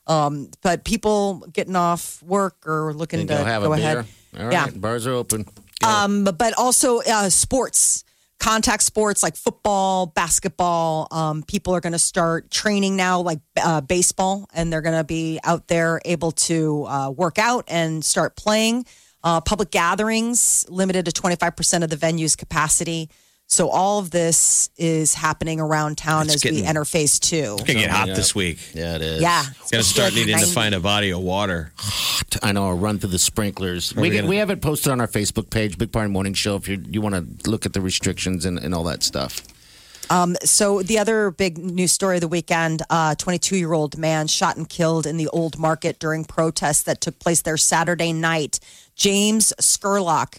Um, but people getting off work or looking to go have go a ahead. beer. All right, Yeah. bars are open. Um, but, but also uh, sports, contact sports like football, basketball. Um, people are going to start training now, like uh, baseball, and they're going to be out there able to uh, work out and start playing. Uh, public gatherings limited to 25% of the venue's capacity. So all of this is happening around town It's as we getting- enter phase two. It's gonna get hot Yeah. this week. Yeah, it is. Yeah. It's gonna start needing to find a body of water. Hot. I know. I'll run through the sprinklers. We We, gonna- we have it posted on our Facebook page, Big Party Morning Show, if you you want to look at the restrictions and, and all that stuff. Um, so the other big news story of the weekend: uh, 22-year-old man shot and killed in the Old Market during protests that took place there Saturday night. James Scurlock.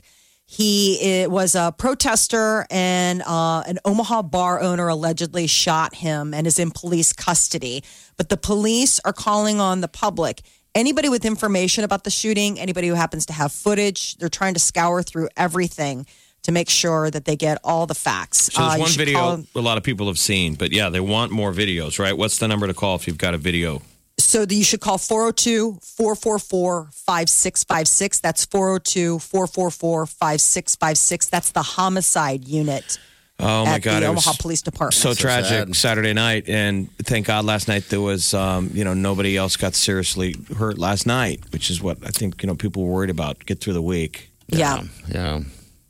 He uh, was a protester, and uh, an Omaha bar owner allegedly shot him and is in police custody. But the police are calling on the public. Anybody with information about the shooting, anybody who happens to have footage, they're trying to scour through everything to make sure that they get all the facts. So Uh, there's you one video call- a lot of people have seen, but yeah, they want more videos, right? What's the number to call if you've got a video? So that you should call 402 444 5656. That's 402 444 5656. That's the homicide unit Oh my at God! the it was Omaha Police Department. So tragic sad. Saturday night, and thank God last night there was, um, you know, nobody else got seriously hurt last night, which is what I think you know people were worried about. Get through the week. yeah. Yeah.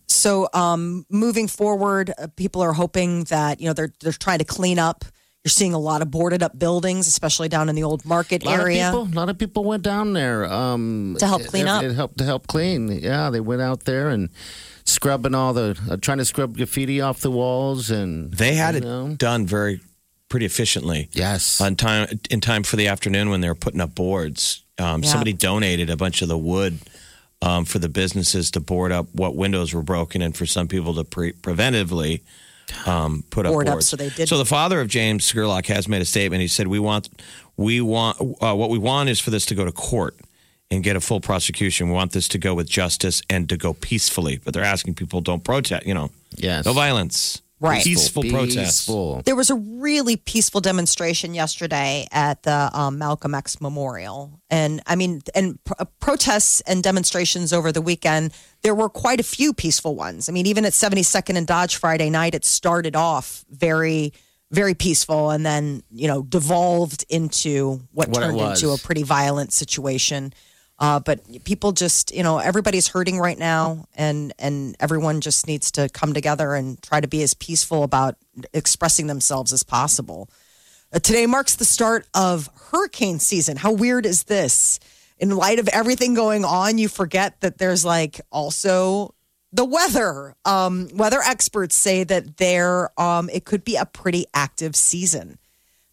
So, um, moving forward, uh, people are hoping that you know they're they're trying to clean up. You're seeing a lot of boarded up buildings, especially down in the old market A lot area. of people, a lot of people went down there um, To help clean it, up? It helped to help clean. Yeah, they went out there and scrubbing all the, uh, trying to scrub graffiti off the walls, and They had you it know. done very, pretty efficiently. Yes, on time in time for the afternoon when they were putting up boards. Um, Yeah. Somebody donated a bunch of the wood um, for the businesses to board up what windows were broken, and for some people to pre- preventively um, put up Board up so they didn't. So the father of James Scurlock has made a statement. He said, "We want, we want, uh, what we want is for this to go to court." And get a full prosecution. We want this to go with justice and to go peacefully. But they're asking people don't protest. You know, yes, no violence. Right. Peaceful, protest. Peaceful. There was a really peaceful demonstration yesterday at the um, Malcolm X Memorial, and I mean, and pr- protests and demonstrations over the weekend. There were quite a few peaceful ones. I mean, even at 72nd and Dodge Friday night, it started off very, very peaceful, and then you know devolved into what, What turned into a pretty violent situation. Uh, but people just, you know, everybody's hurting right now, and and everyone just needs to come together and try to be as peaceful about expressing themselves as possible. Uh, today marks the start of hurricane season. How weird is this? In light of everything going on, you forget that there's like also the weather. Um, weather experts say that there um, it could be a pretty active season.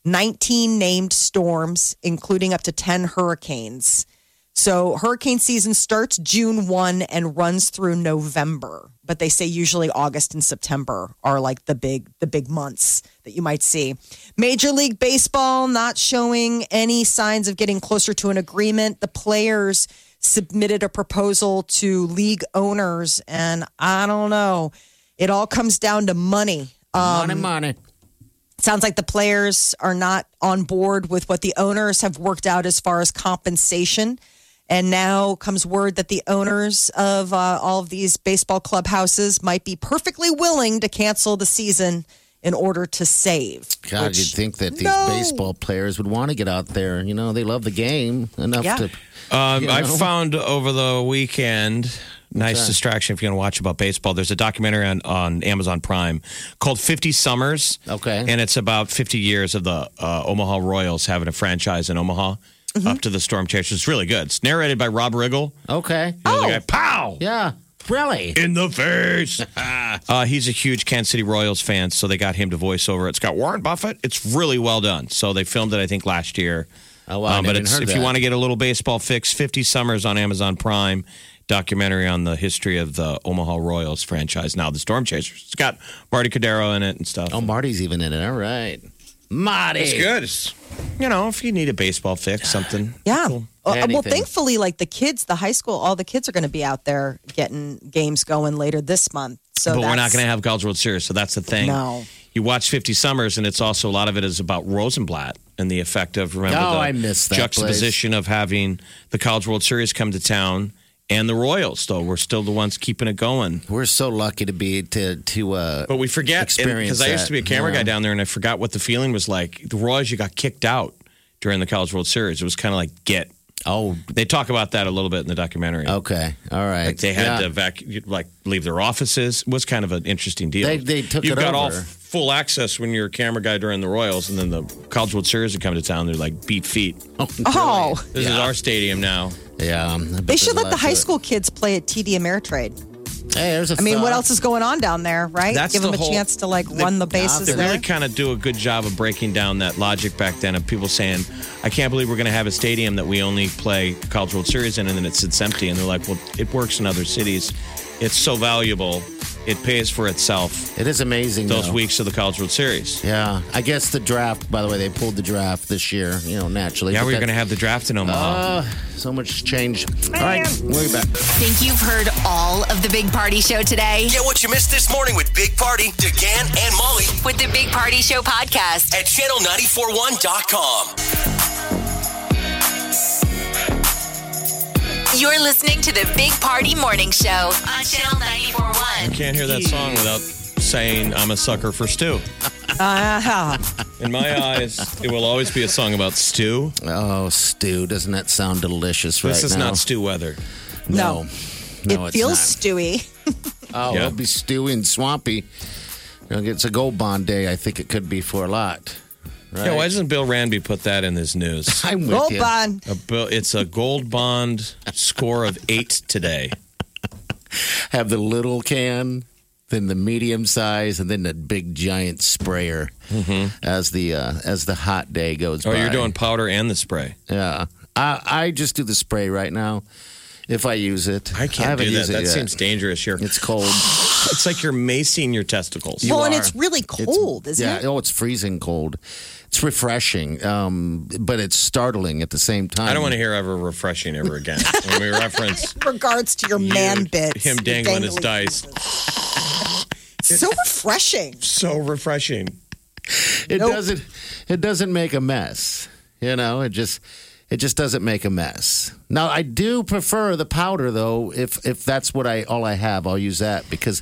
19 named storms, including up to 10 hurricanes. So hurricane season starts June 1 and runs through November. But they say usually August and September are like the big the big months that you might see. Major League Baseball not showing any signs of getting closer to an agreement. The players submitted a proposal to league owners and I don't know. It all comes down to money. money, um, money. Sounds like the players are not on board with what the owners have worked out as far as compensation. And now comes word that the owners of uh, all of these baseball clubhouses might be perfectly willing to cancel the season in order to save. God, which- you'd think that these No. baseball players would want to get out there. You know, they love the game enough Yeah. to. Um, You I found over the weekend, nice distraction if you're going to watch about baseball. There's a documentary on, on Amazon Prime called 50 Summers. Okay. And it's about 50 years of the uh, Omaha Royals having a franchise in Omaha Mm-hmm. up to the Storm Chasers. It's really good. It's narrated by Rob Riggle. Okay. You know, the guy, Pow! Yeah. Really? In the face. uh, he's a huge Kansas City Royals fan, so they got him to voice over. it. It's got Warren Buffett. It's really well done. So they filmed it, I think, last year. Oh, wow, Um, but it's, if that. you want to get a little baseball fix, 50 Summers on Amazon Prime, documentary on the history of the Omaha Royals franchise, now the Storm Chasers. It's got Marty Cadero in it and stuff. Oh, Marty's even in it. All right. Marty. it's good. It's, you know, if you need a baseball fix, something. Yeah. Cool. Uh, well, thankfully, like the kids, the high school, all the kids are going to be out there getting games going later this month. So but we're not going to have College World Series, so that's the thing. No. You watch 50 Summers, and it's also a lot of it is about Rosenblatt and the effect of remember Oh, the I missed that juxtaposition of having the College World Series come to town and the Royals. Though we're still the ones keeping it going. We're so lucky to be to to uh But we forget Experience because I used to be a camera yeah. guy down there, and I forgot what the feeling was like. The Royals, you got kicked out during the College World Series. It was kind of like get. Oh, They talk about that a little bit in the documentary. okay. All right. Like they had Yeah. to evacuate, like leave their offices. It was kind of an interesting deal. They- they took You've it got all full access when you're a camera guy during the Royals, and then the College World Series would come to town. They're like beat feet. Oh, This is our stadium now. Yeah. They should let the to high it. school kids play at TD Ameritrade. Hey, there's a I mean, what else is going on down there, right? That's Give them a whole- chance to like they- run the bases They there. really kind of do a good job of breaking down that logic back then of people saying, "I can't believe we're going to have a stadium that we only play College World Series in, and then it sits empty." And they're like, "Well, it works in other cities. It's so valuable. It pays for itself." It is amazing. Those though. weeks of the College World Series. Yeah, I guess the draft. By the way, they pulled the draft this year. You know, naturally. Yeah, we're going to have the draft in Omaha. Uh, so much change. All right, we'll be back. Think you've heard all of the Big Party Show today? Get what you missed this morning with Big Party, DeGan, and Molly With the Big Party Show podcast. at channel941.com. You're listening to the Big Party Morning Show on Channel I 941. can't hear that song without saying I'm a sucker for stew. Ah, In my eyes, it will always be a song about stew. Oh, stew. Doesn't that sound delicious right This is now? not stew weather. No. No, it it's feels not. stewy. Oh, Yeah. it'll be stewy and swampy. You know, it's a gold bond day. I think it could be for a lot. Right? Yeah, why doesn't Bill Randby put that in his news? I'm with Gold you. bond. A bill, it's a gold bond score of eight today. Have the little can, then the medium size, and then the big giant sprayer as the uh, as the hot day goes Oh, by. you're doing powder and the spray. Yeah, I I just do the spray right now. If I use it, I can't haven't do that. used it That yet. seems dangerous. You're, It's cold. it's like you're macing your testicles. well, and are. it's really It's- cold, isn't yeah, it? oh, it's freezing cold. It's refreshing, um, but it's startling at the same time. I don't want to hear ever refreshing ever again. when we reference In regards to your you- man bits, him your dangling his dice. pieces. So refreshing. So refreshing. It Nope. doesn't. It doesn't make a mess. You know, it just. It just doesn't make a mess. Now, I do prefer the powder, though. If if that's what I all I have, I'll use that because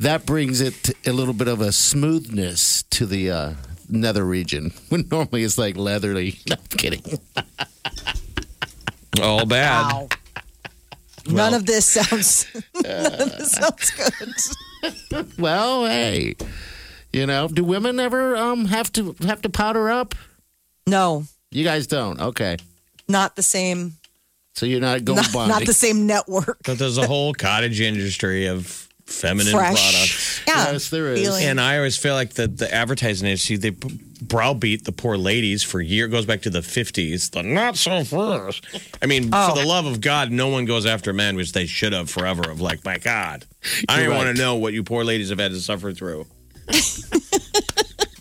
that brings it a little bit of a smoothness to the uh, nether region. When normally it's like leathery. No, I'm kidding. All bad. Wow. None of this sounds. none of this sounds good. Well, hey, you know, do women ever um have to have to powder up? No, You guys don't. Okay, not the same. so you're not gold Not, bonding. not the same network. But there's a whole cottage industry of feminine Fresh. products. Yeah, Yes, there is. feeling- And I always feel like the, the advertising agency, they browbeat the poor ladies for years. goes back to the 50s. The not so first. I mean, Oh. for the love of God, no one goes after men, which they should have forever. Of like, my God, I don't You're want to know what you poor ladies have had to suffer through.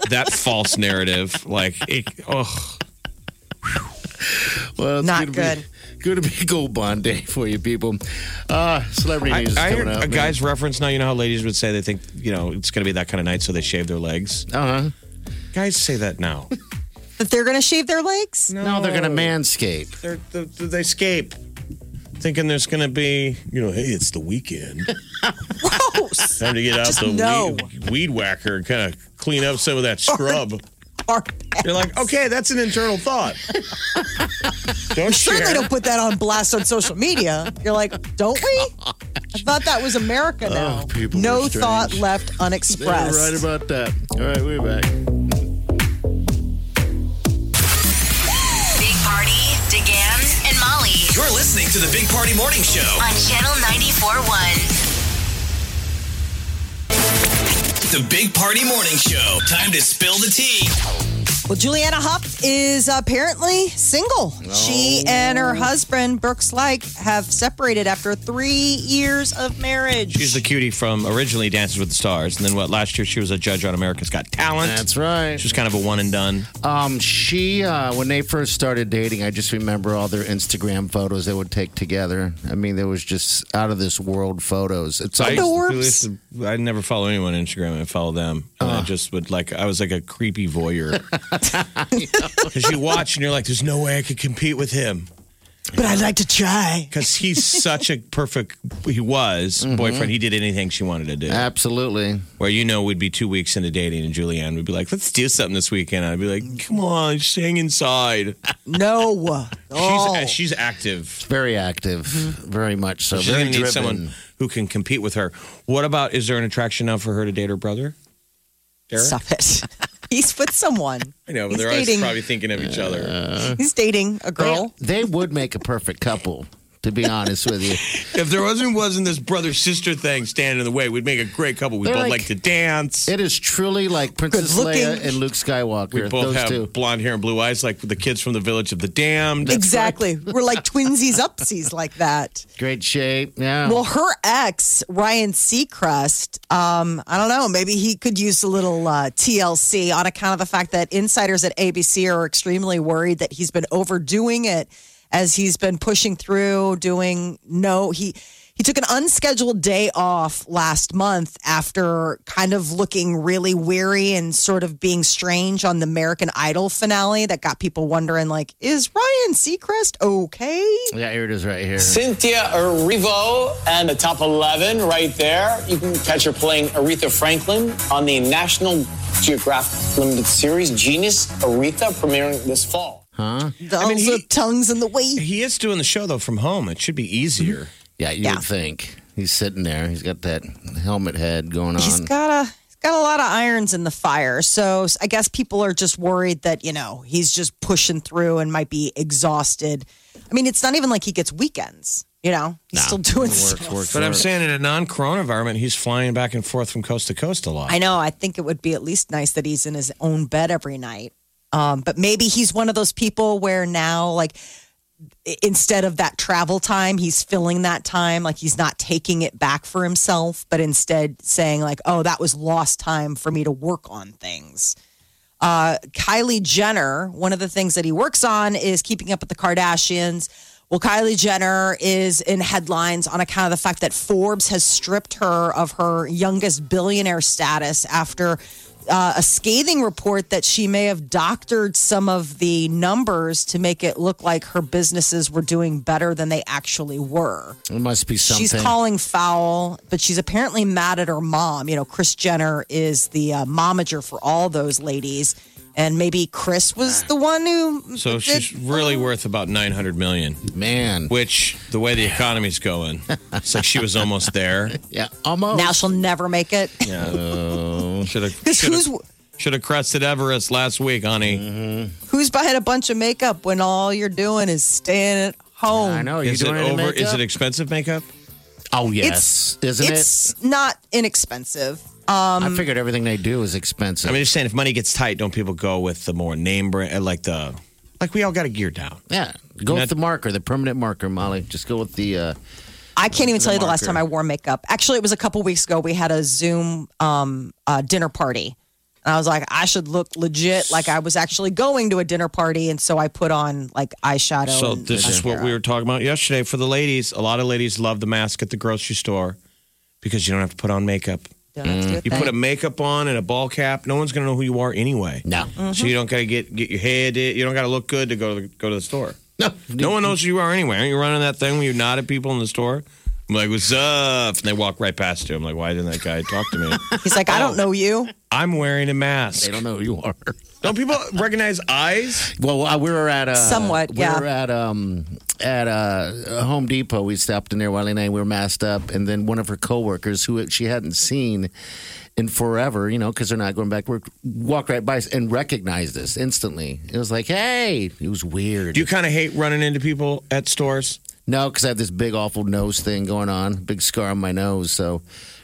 that false narrative, like, it, oh, Well, it's Not gonna Be, good to be Gold Bond Day for you people. Uh, celebrity I, news is I coming heard up. a guy's reference now. You know how ladies would say they think you know it's going to be that kind of night, so they shave their legs. Uh huh. Guys say that now. that they're going to shave their legs. No, they're gonna manscape. They're, they they escape, thinking there's going to be you know, hey, it's the weekend. Gross. Time to get out Just the no. weed, weed whacker and kind of clean up some of that scrub. Hard You're like, okay, that's an internal thought. don't Certainly share. don't put that on blast on social media. You're like, don't we? I thought that was America oh, now. Oh, people no are strange. thought left You're unexpressed. right about that. All right, we're back. Big Party, DeGan, and Molly You're listening to the Big Party Morning Show. on Channel 94.1. The Big Party Morning Show. Time to spill the tea. Well, Julianne Hough is apparently single. She and her husband, Brooks Laich, have separated after three years of marriage. She's the cutie from originally Dances with the Stars, and then what? Last year she was a judge on America's Got Talent. That's right. She was kind of a one and done. Um, she uh, when they first started dating, I just remember all their Instagram photos they would take together. I mean, there was just out of this world photos. It's I, like, used to- I never follow anyone on Instagram. I follow them. And I just would like, I was like a creepy voyeur. Because you watch and you're like, there's no way I could compete with him. but I'd like to try. Because he's such a perfect, he was mm-hmm. boyfriend. He did anything she wanted to do. absolutely. Where you know, we'd be two weeks into dating and Julianne would be like, let's do something this weekend. I'd be like, come on, just hang inside. No. Oh. She's, uh, she's active. Very active, mm-hmm. very much so. She's very going to need driven. someone who can compete with her. What about, is there an attraction now for her to date her brother? Derek? Stop it. He's with someone. I know, but He's they're always dating. probably thinking of each other. He's dating a girl. They, they would make a perfect couple, to be honest with you. If there wasn't wasn't this brother sister thing standing in the way, we'd make a great couple. We They're both like- like, to dance. It is truly like Princess Leia and Luke Skywalker. we both those have two. blonde hair and blue eyes, like the kids from the Village of the Damned. exactly. We're like twinsies upsies like that. Great shape. Yeah. Well, her ex, Ryan Seacrest, um, I don't know, maybe he could use a little uh, TLC on account of the fact that insiders at ABC are extremely worried that he's been overdoing it as he's been pushing through doing no he He took an unscheduled day off last month after kind of looking really weary and sort of being strange on the American Idol finale that got people wondering, like, is Ryan Seacrest okay? Yeah, here it is right here. Cynthia Erivo and the top 11 right there. You can catch her playing Aretha Franklin on the National Geographic Limited series Genius Aretha premiering this fall. Huh? I mean, he- the tongues in the way. He is doing the show though from home. It should be easier. Mm-hmm. Yeah, you Yeah. would think. He's sitting there. He's got that helmet head going on. He's got a he's got a lot of irons in the fire. So I guess people are just worried that, you know, he's just pushing through and might be exhausted. I mean, it's not even like he gets weekends, you know. He's still doing works, stuff. works, But I'm saying in a non-corona environment, he's flying back and forth from coast to coast a lot. I know. I think it would be at least nice that he's in his own bed every night. Um, but maybe he's one of those people where now, like, instead of that travel time, he's filling that time. Like, he's not taking it back for himself, but instead saying, like, oh, that was lost time for me to work on things. Uh, Kylie Jenner, one of the things that he works on is keeping up with the Kardashians. Well, Kylie Jenner is in headlines on account of the fact that Forbes has stripped her of her youngest billionaire status after uh, a scathing report that she may have doctored some of the numbers to make it look like her businesses were doing better than they actually were. It must be something. She's calling foul, but she's apparently mad at her mom. You know, Kris Jenner is the uh, momager for all those ladies, and maybe Kris was ah. the one who. So did- she's really worth about 900 million. Man. Which the way the economy's going, it's like she was almost there. Yeah, almost. now she'll never make it. Yeah. Should have Because who's should have crested Everest last week, honey. Mm-hmm. who's buying a bunch of makeup when all you're doing is staying at home? I know. You Is it doing any over? Is it expensive makeup? Oh, It's yes. Isn't it's not inexpensive. Um. I figured everything they do is expensive. I mean, just saying, if money gets tight, don't people go with the more name brand, uh, like the, like we all got a gear down. yeah. Go Not- with the marker, the permanent marker, Molly. Just go with the. Uh, I can't even tell you the last marker. time I wore makeup. Actually, it was a couple weeks ago. We had a Zoom um, uh, dinner party. And I was like, I should look legit, like I was actually going to a dinner party. And so I put on like eyeshadow. So and this is what we were talking about yesterday for the ladies. A lot of ladies love the mask at the grocery store because you don't have to put on makeup. Don't have to do a You put a makeup on and a ball cap. No one's gonna know who you are anyway. no. Mm-hmm. So you don't gotta get get your head. You don't gotta look good to go to the, go to the store. No. No one knows who you are anyway. Aren't you running that thing when you nod at people in the store? I'm like, what's up? And they walk right past you. I'm like, why didn't that guy talk to me? He's like, I don't know you. I'm wearing a mask. They don't know who you are. Don't people recognize eyes? Well, uh, we were at uh, Somewhat, We yeah. were at um at uh, Home Depot. We stopped in there, Wiley and I. We were masked up, and then one of her coworkers, who she hadn't seen in forever, you know, because they're not going back to work, walked right by us and recognized us instantly. It was like, hey, it was weird. Do you kind of hate running into people at stores? no, because I have this big awful nose thing going on, big scar on my nose. So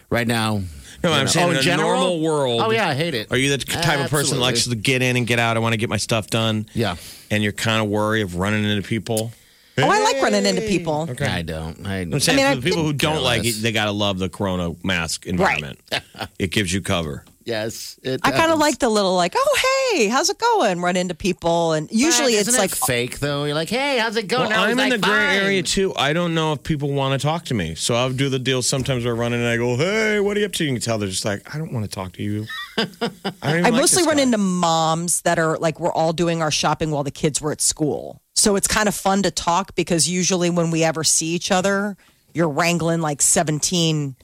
right now, No, I'm know- saying oh, in a general? normal world. Oh yeah, I hate it. Are you the type of person that likes to get in and get out? I want to get my stuff done. Yeah. And you're kind of worried of running into people. Oh, I like running into people. Okay. I don't. I, I'm saying I mean, for the people who don't like it, they got to love the Corona mask environment. it gives you cover. Yes, it I kind of like the little like, oh hey, how's it going? Run into people, and usually it's isn't like it fake though. You're like, hey, how's it going? Well, I was I'm in like, the gray "Fine." area too. I don't know if people want to talk to me. So I'll do the deal sometimes where I run in and I go, hey, what are you up to? You can tell they're just like, I don't want to talk to you. I, I like mostly run guy. into moms that are like we're all doing our shopping while the kids were at school. So it's kind of fun to talk because usually when we ever see each other, you're wrangling like 17,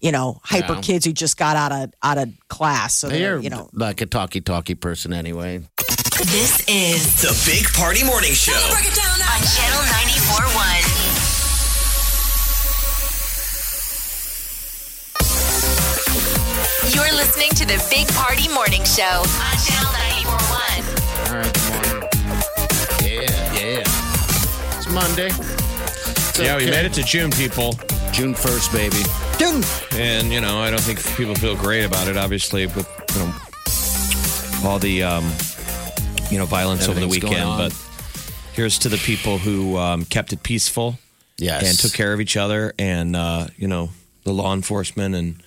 you know, hyper Yeah. kids who just got out of out of class. So they're, You're you know, like a talky talky person anyway. This is The Big Party Morning Show. on Channel 94.1. You're listening to the Big Party Morning Show on Channel 94.1. All right, good morning. Yeah, yeah. It's Monday. It's Yeah, we made it to June, people. June first, baby. Dun. And, you know, I don't think people feel great about it, obviously, with, you know, all the, um, you know, violence over the weekend. But here's to the people who um, kept it peaceful Yes. and took care of each other and, uh, you know, the law enforcement and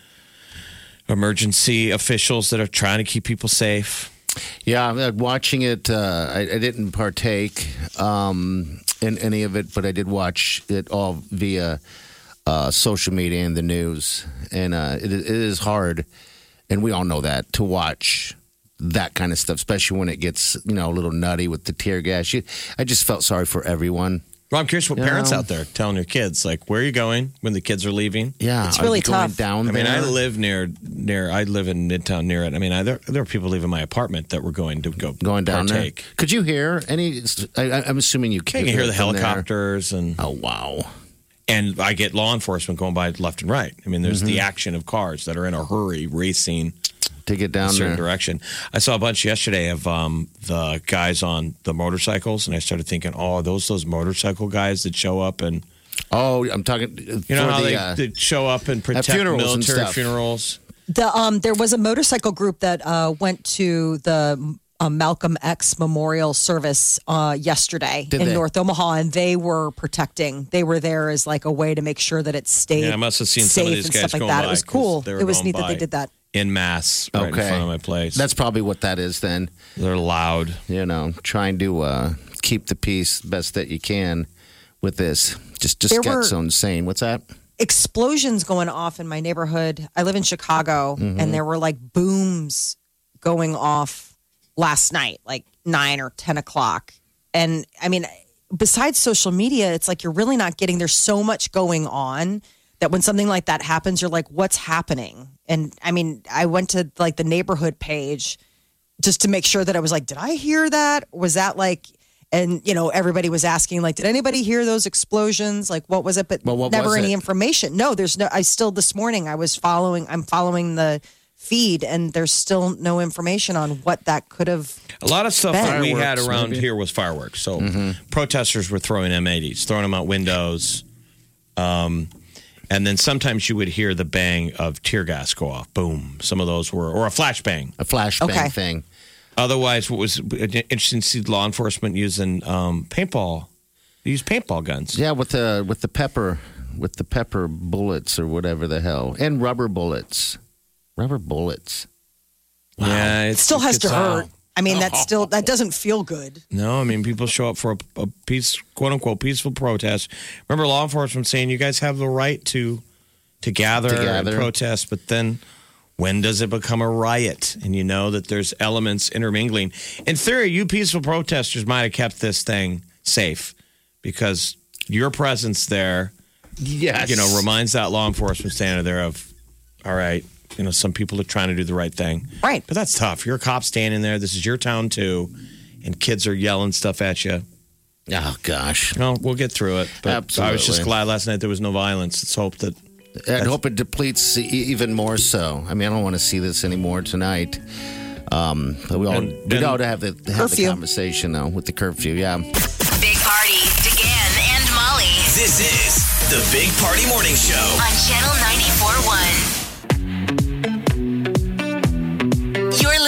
emergency officials that are trying to keep people safe. Yeah, I'm uh, watching it, uh, I, I didn't partake um, in any of it, but I did watch it all via uh, social media and the news, and uh, it, it is hard, and we all know that to watch that kind of stuff, especially when it gets you know a little nutty with the tear gas. You, I just felt sorry for everyone. Well, I'm curious what You parents know. out there telling their kids, like, where are you going when the kids are leaving? Yeah, It's really you going tough. down I mean, I live near near. I live in Midtown near it. I mean, I, there there were people leaving my apartment that were going to go going down partake. there. Could you hear any? I, I- I'm assuming you You can can hear the from there. helicopters and Oh wow! And I get law enforcement going by left and right. I mean, there's the action of cars that are in a hurry racing To get down a certain there, direction. I saw a bunch yesterday of um, the guys on the motorcycles, and I started thinking, oh, are those those motorcycle guys that show up and oh, I'm talking. you know how the, they, uh, they show up and protect funerals military stuff. funerals. The um, there was a motorcycle group that uh, went to the uh, Malcolm X Memorial Service uh, yesterday Did in they? North Omaha, and they were protecting. They were there as like a way to make sure that it stayed. Yeah, I must have seen safe some of these and guys stuff like going that. by It was 'cause cool. they were It was going neat that they did that. in mass right okay, in front of my place. That's probably what that is then. they're loud. You know, trying to uh, keep the peace best that you can with this. Just just There got were- so insane. What's that? explosions going off in my neighborhood. I live in Chicago, Mm-hmm. and there were like booms going off last night, like nine or 10 o'clock. And I mean, besides social media, it's like you're really not getting, there's so much going on that when something like that happens, you're like, what's happening? And I mean, I went to like the neighborhood page just to make sure that I was like, did I hear that? Was that like, and you know, everybody was asking, like, did anybody hear those explosions? Like, what was it? But Well, never any it? information. No, there's no. I still this morning I was following. I'm following the feed, and there's still no information on what that could have. A lot of stuff that we had around maybe. here was fireworks. So protesters were throwing M80s, throwing them out windows. Um, and then sometimes you would hear the bang of tear gas go off. Boom. Some of those were, or a flashbang. A flashbang Okay. thing. Otherwise, what was interesting to see law enforcement using um, paintball. They use paintball guns. Yeah, with the with the pepper with the pepper bullets or whatever the hell, and rubber bullets. Rubber bullets. Yeah, It still has to all- hurt. I mean, that still that doesn't feel good. No, I mean people show up for a, a peace, quote unquote, peaceful protest. Remember, law enforcement saying you guys have the right to to gather, To and protest, but then when does it become a riot? And you know that there's elements intermingling. In theory, you peaceful protesters might have kept this thing safe because your presence there, Yes. you know, reminds that law enforcement standard there of, all right, you know, some people are trying to do the right thing. Right. But that's tough. You're a cop standing there. This is your town too, and kids are yelling stuff at you. Oh gosh. No, we'll get through it. But I was just glad last night there was no violence. Let's hope that. I hope it depletes e- even more so. I mean, I don't want to see this anymore tonight. Um, but we all And- we and- all have the have the Curfew. conversation though with the curfew. Yeah. Big Party, DeGan and Molly This is the Big Party Morning Show. on Channel 94.1.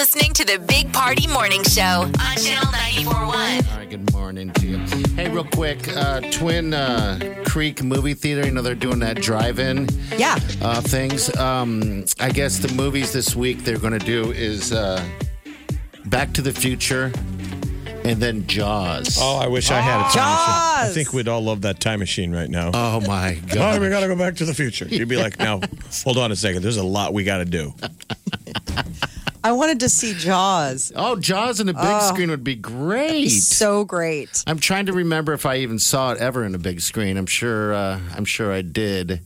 listening to the Big Party Morning Show on Channel 94.1. All right. Good morning to you. Hey, real quick, uh, Twin uh, Creek movie theater. You know they're doing that drive-in. Yeah. uh, things. Um, I guess the movies this week they're going to do is uh, Back to the Future and then Jaws. Oh, I wish I had a time machine. I think we'd all love that time machine right now. Oh, my Oh, God. we got to go back to the future. You'd be like, now, hold on a second. There's a lot we got to do. I wanted to see Jaws. Oh, Jaws on a big screen would be great. So great. I'm trying to remember if I even saw it ever in a big screen. I'm sure. Uh, I'm sure I did.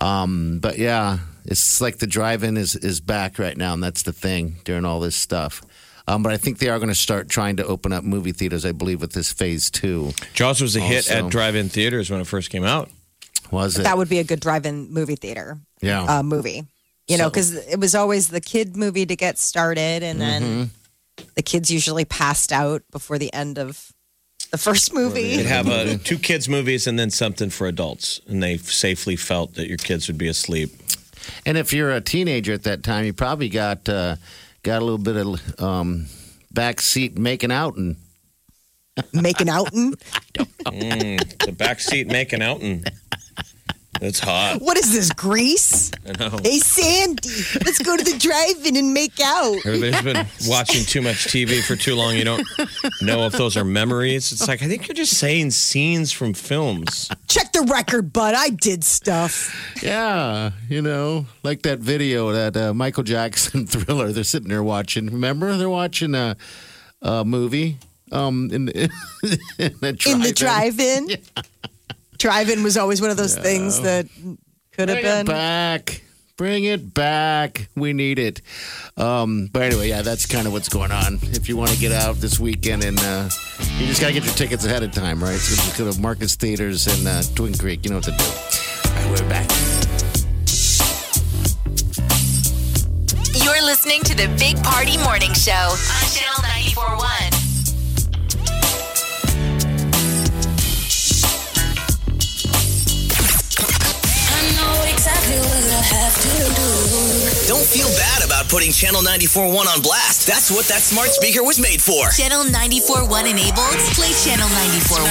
Um, but yeah, it's like the drive-in is is back right now, and that's the thing during all this stuff. Um, but I think they are going to start trying to open up movie theaters. I believe with this phase two. Jaws was a hit at drive-in theaters when it first came out. Was it? That would be a good drive-in movie theater yeah. uh, movie. You know, So- because it was always the kid movie to get started, and then Mm-hmm. the kids usually passed out before the end of the first movie. You'd have uh, two kids' movies and then something for adults, and they safely felt that your kids would be asleep. And if you're a teenager at that time, you probably got uh, got a little bit of um, back seat making out and Making out and Mm, the back seat making out and It's hot. What is this, Grease? I know. Hey, Sandy, let's go to the drive-in and make out. Everybody's been watching too much TV for too long. You don't know if those are memories. It's like I think you're just saying scenes from films. Check the record, bud. I did stuff. Yeah, you know, like that video that uh, Michael Jackson thriller. They're sitting there watching. Remember, they're watching a, a movie. Um, in the, in the drive-in. In the drive-in. Drive-in was always one of those things that could have been Bring it back. Bring it back. We need it. Um, but anyway, yeah, that's kind of what's going on. If you want to get out this weekend, and uh, you just got to get your tickets ahead of time, right? So just go to Marcus Theaters in uh, Twin Creek. You know what to do. All right, we're back. You're listening to the Big Party Morning Show on Channel 941. Exactly what I have to do. Don't feel bad about putting Channel 94.1 on blast. That's what that smart speaker was made for. Channel 941 enabled? Play Channel 941.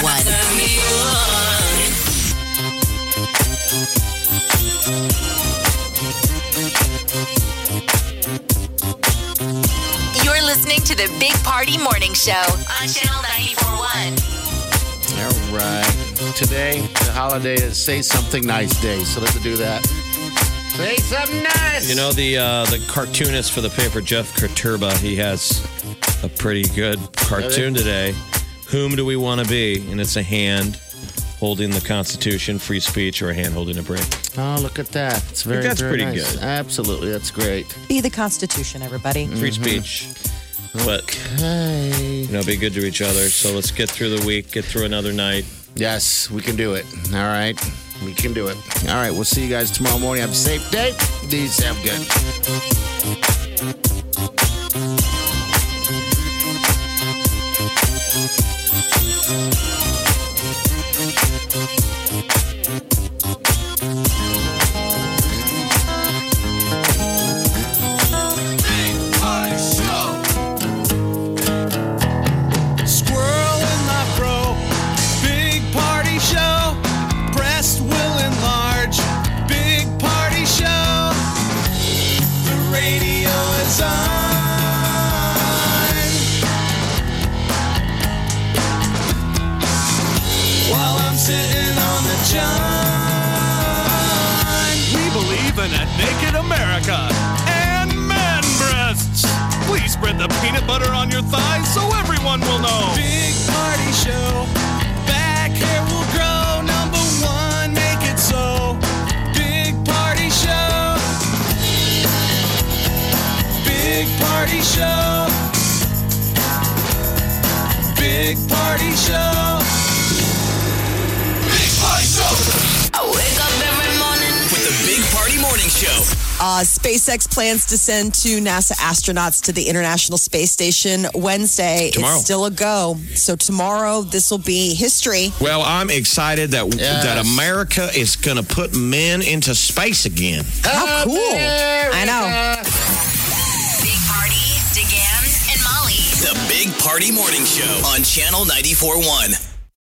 You're listening to the Big Party Morning Show on Channel 941. All right. Today, the holiday is Say Something Nice Day. So let's do that. Say something nice. You know the uh, the cartoonist for the paper, Jeff Koterba. He has a pretty good cartoon today. Whom do we want to be? And it's a hand holding the Constitution, free speech, or a hand holding a brick. Oh, look at that. It's very, that's very pretty nice. good. Absolutely. That's great. Be the Constitution, everybody. Free speech. But Hey. you know, be good to each other. So let's get through the week, get through another night. Yes, we can do it. All right. We can do it. All right. We'll see you guys tomorrow morning. Have a safe day. These have good. SpaceX plans to send two NASA astronauts to the International Space Station Wednesday. Tomorrow. It's still a go. So tomorrow, this will be history. Well, I'm excited that Yes. that America is going to put men into space again. How cool! I know. Big Party, DeGan, and Molly. The Big Party Morning Show on Channel 94.1.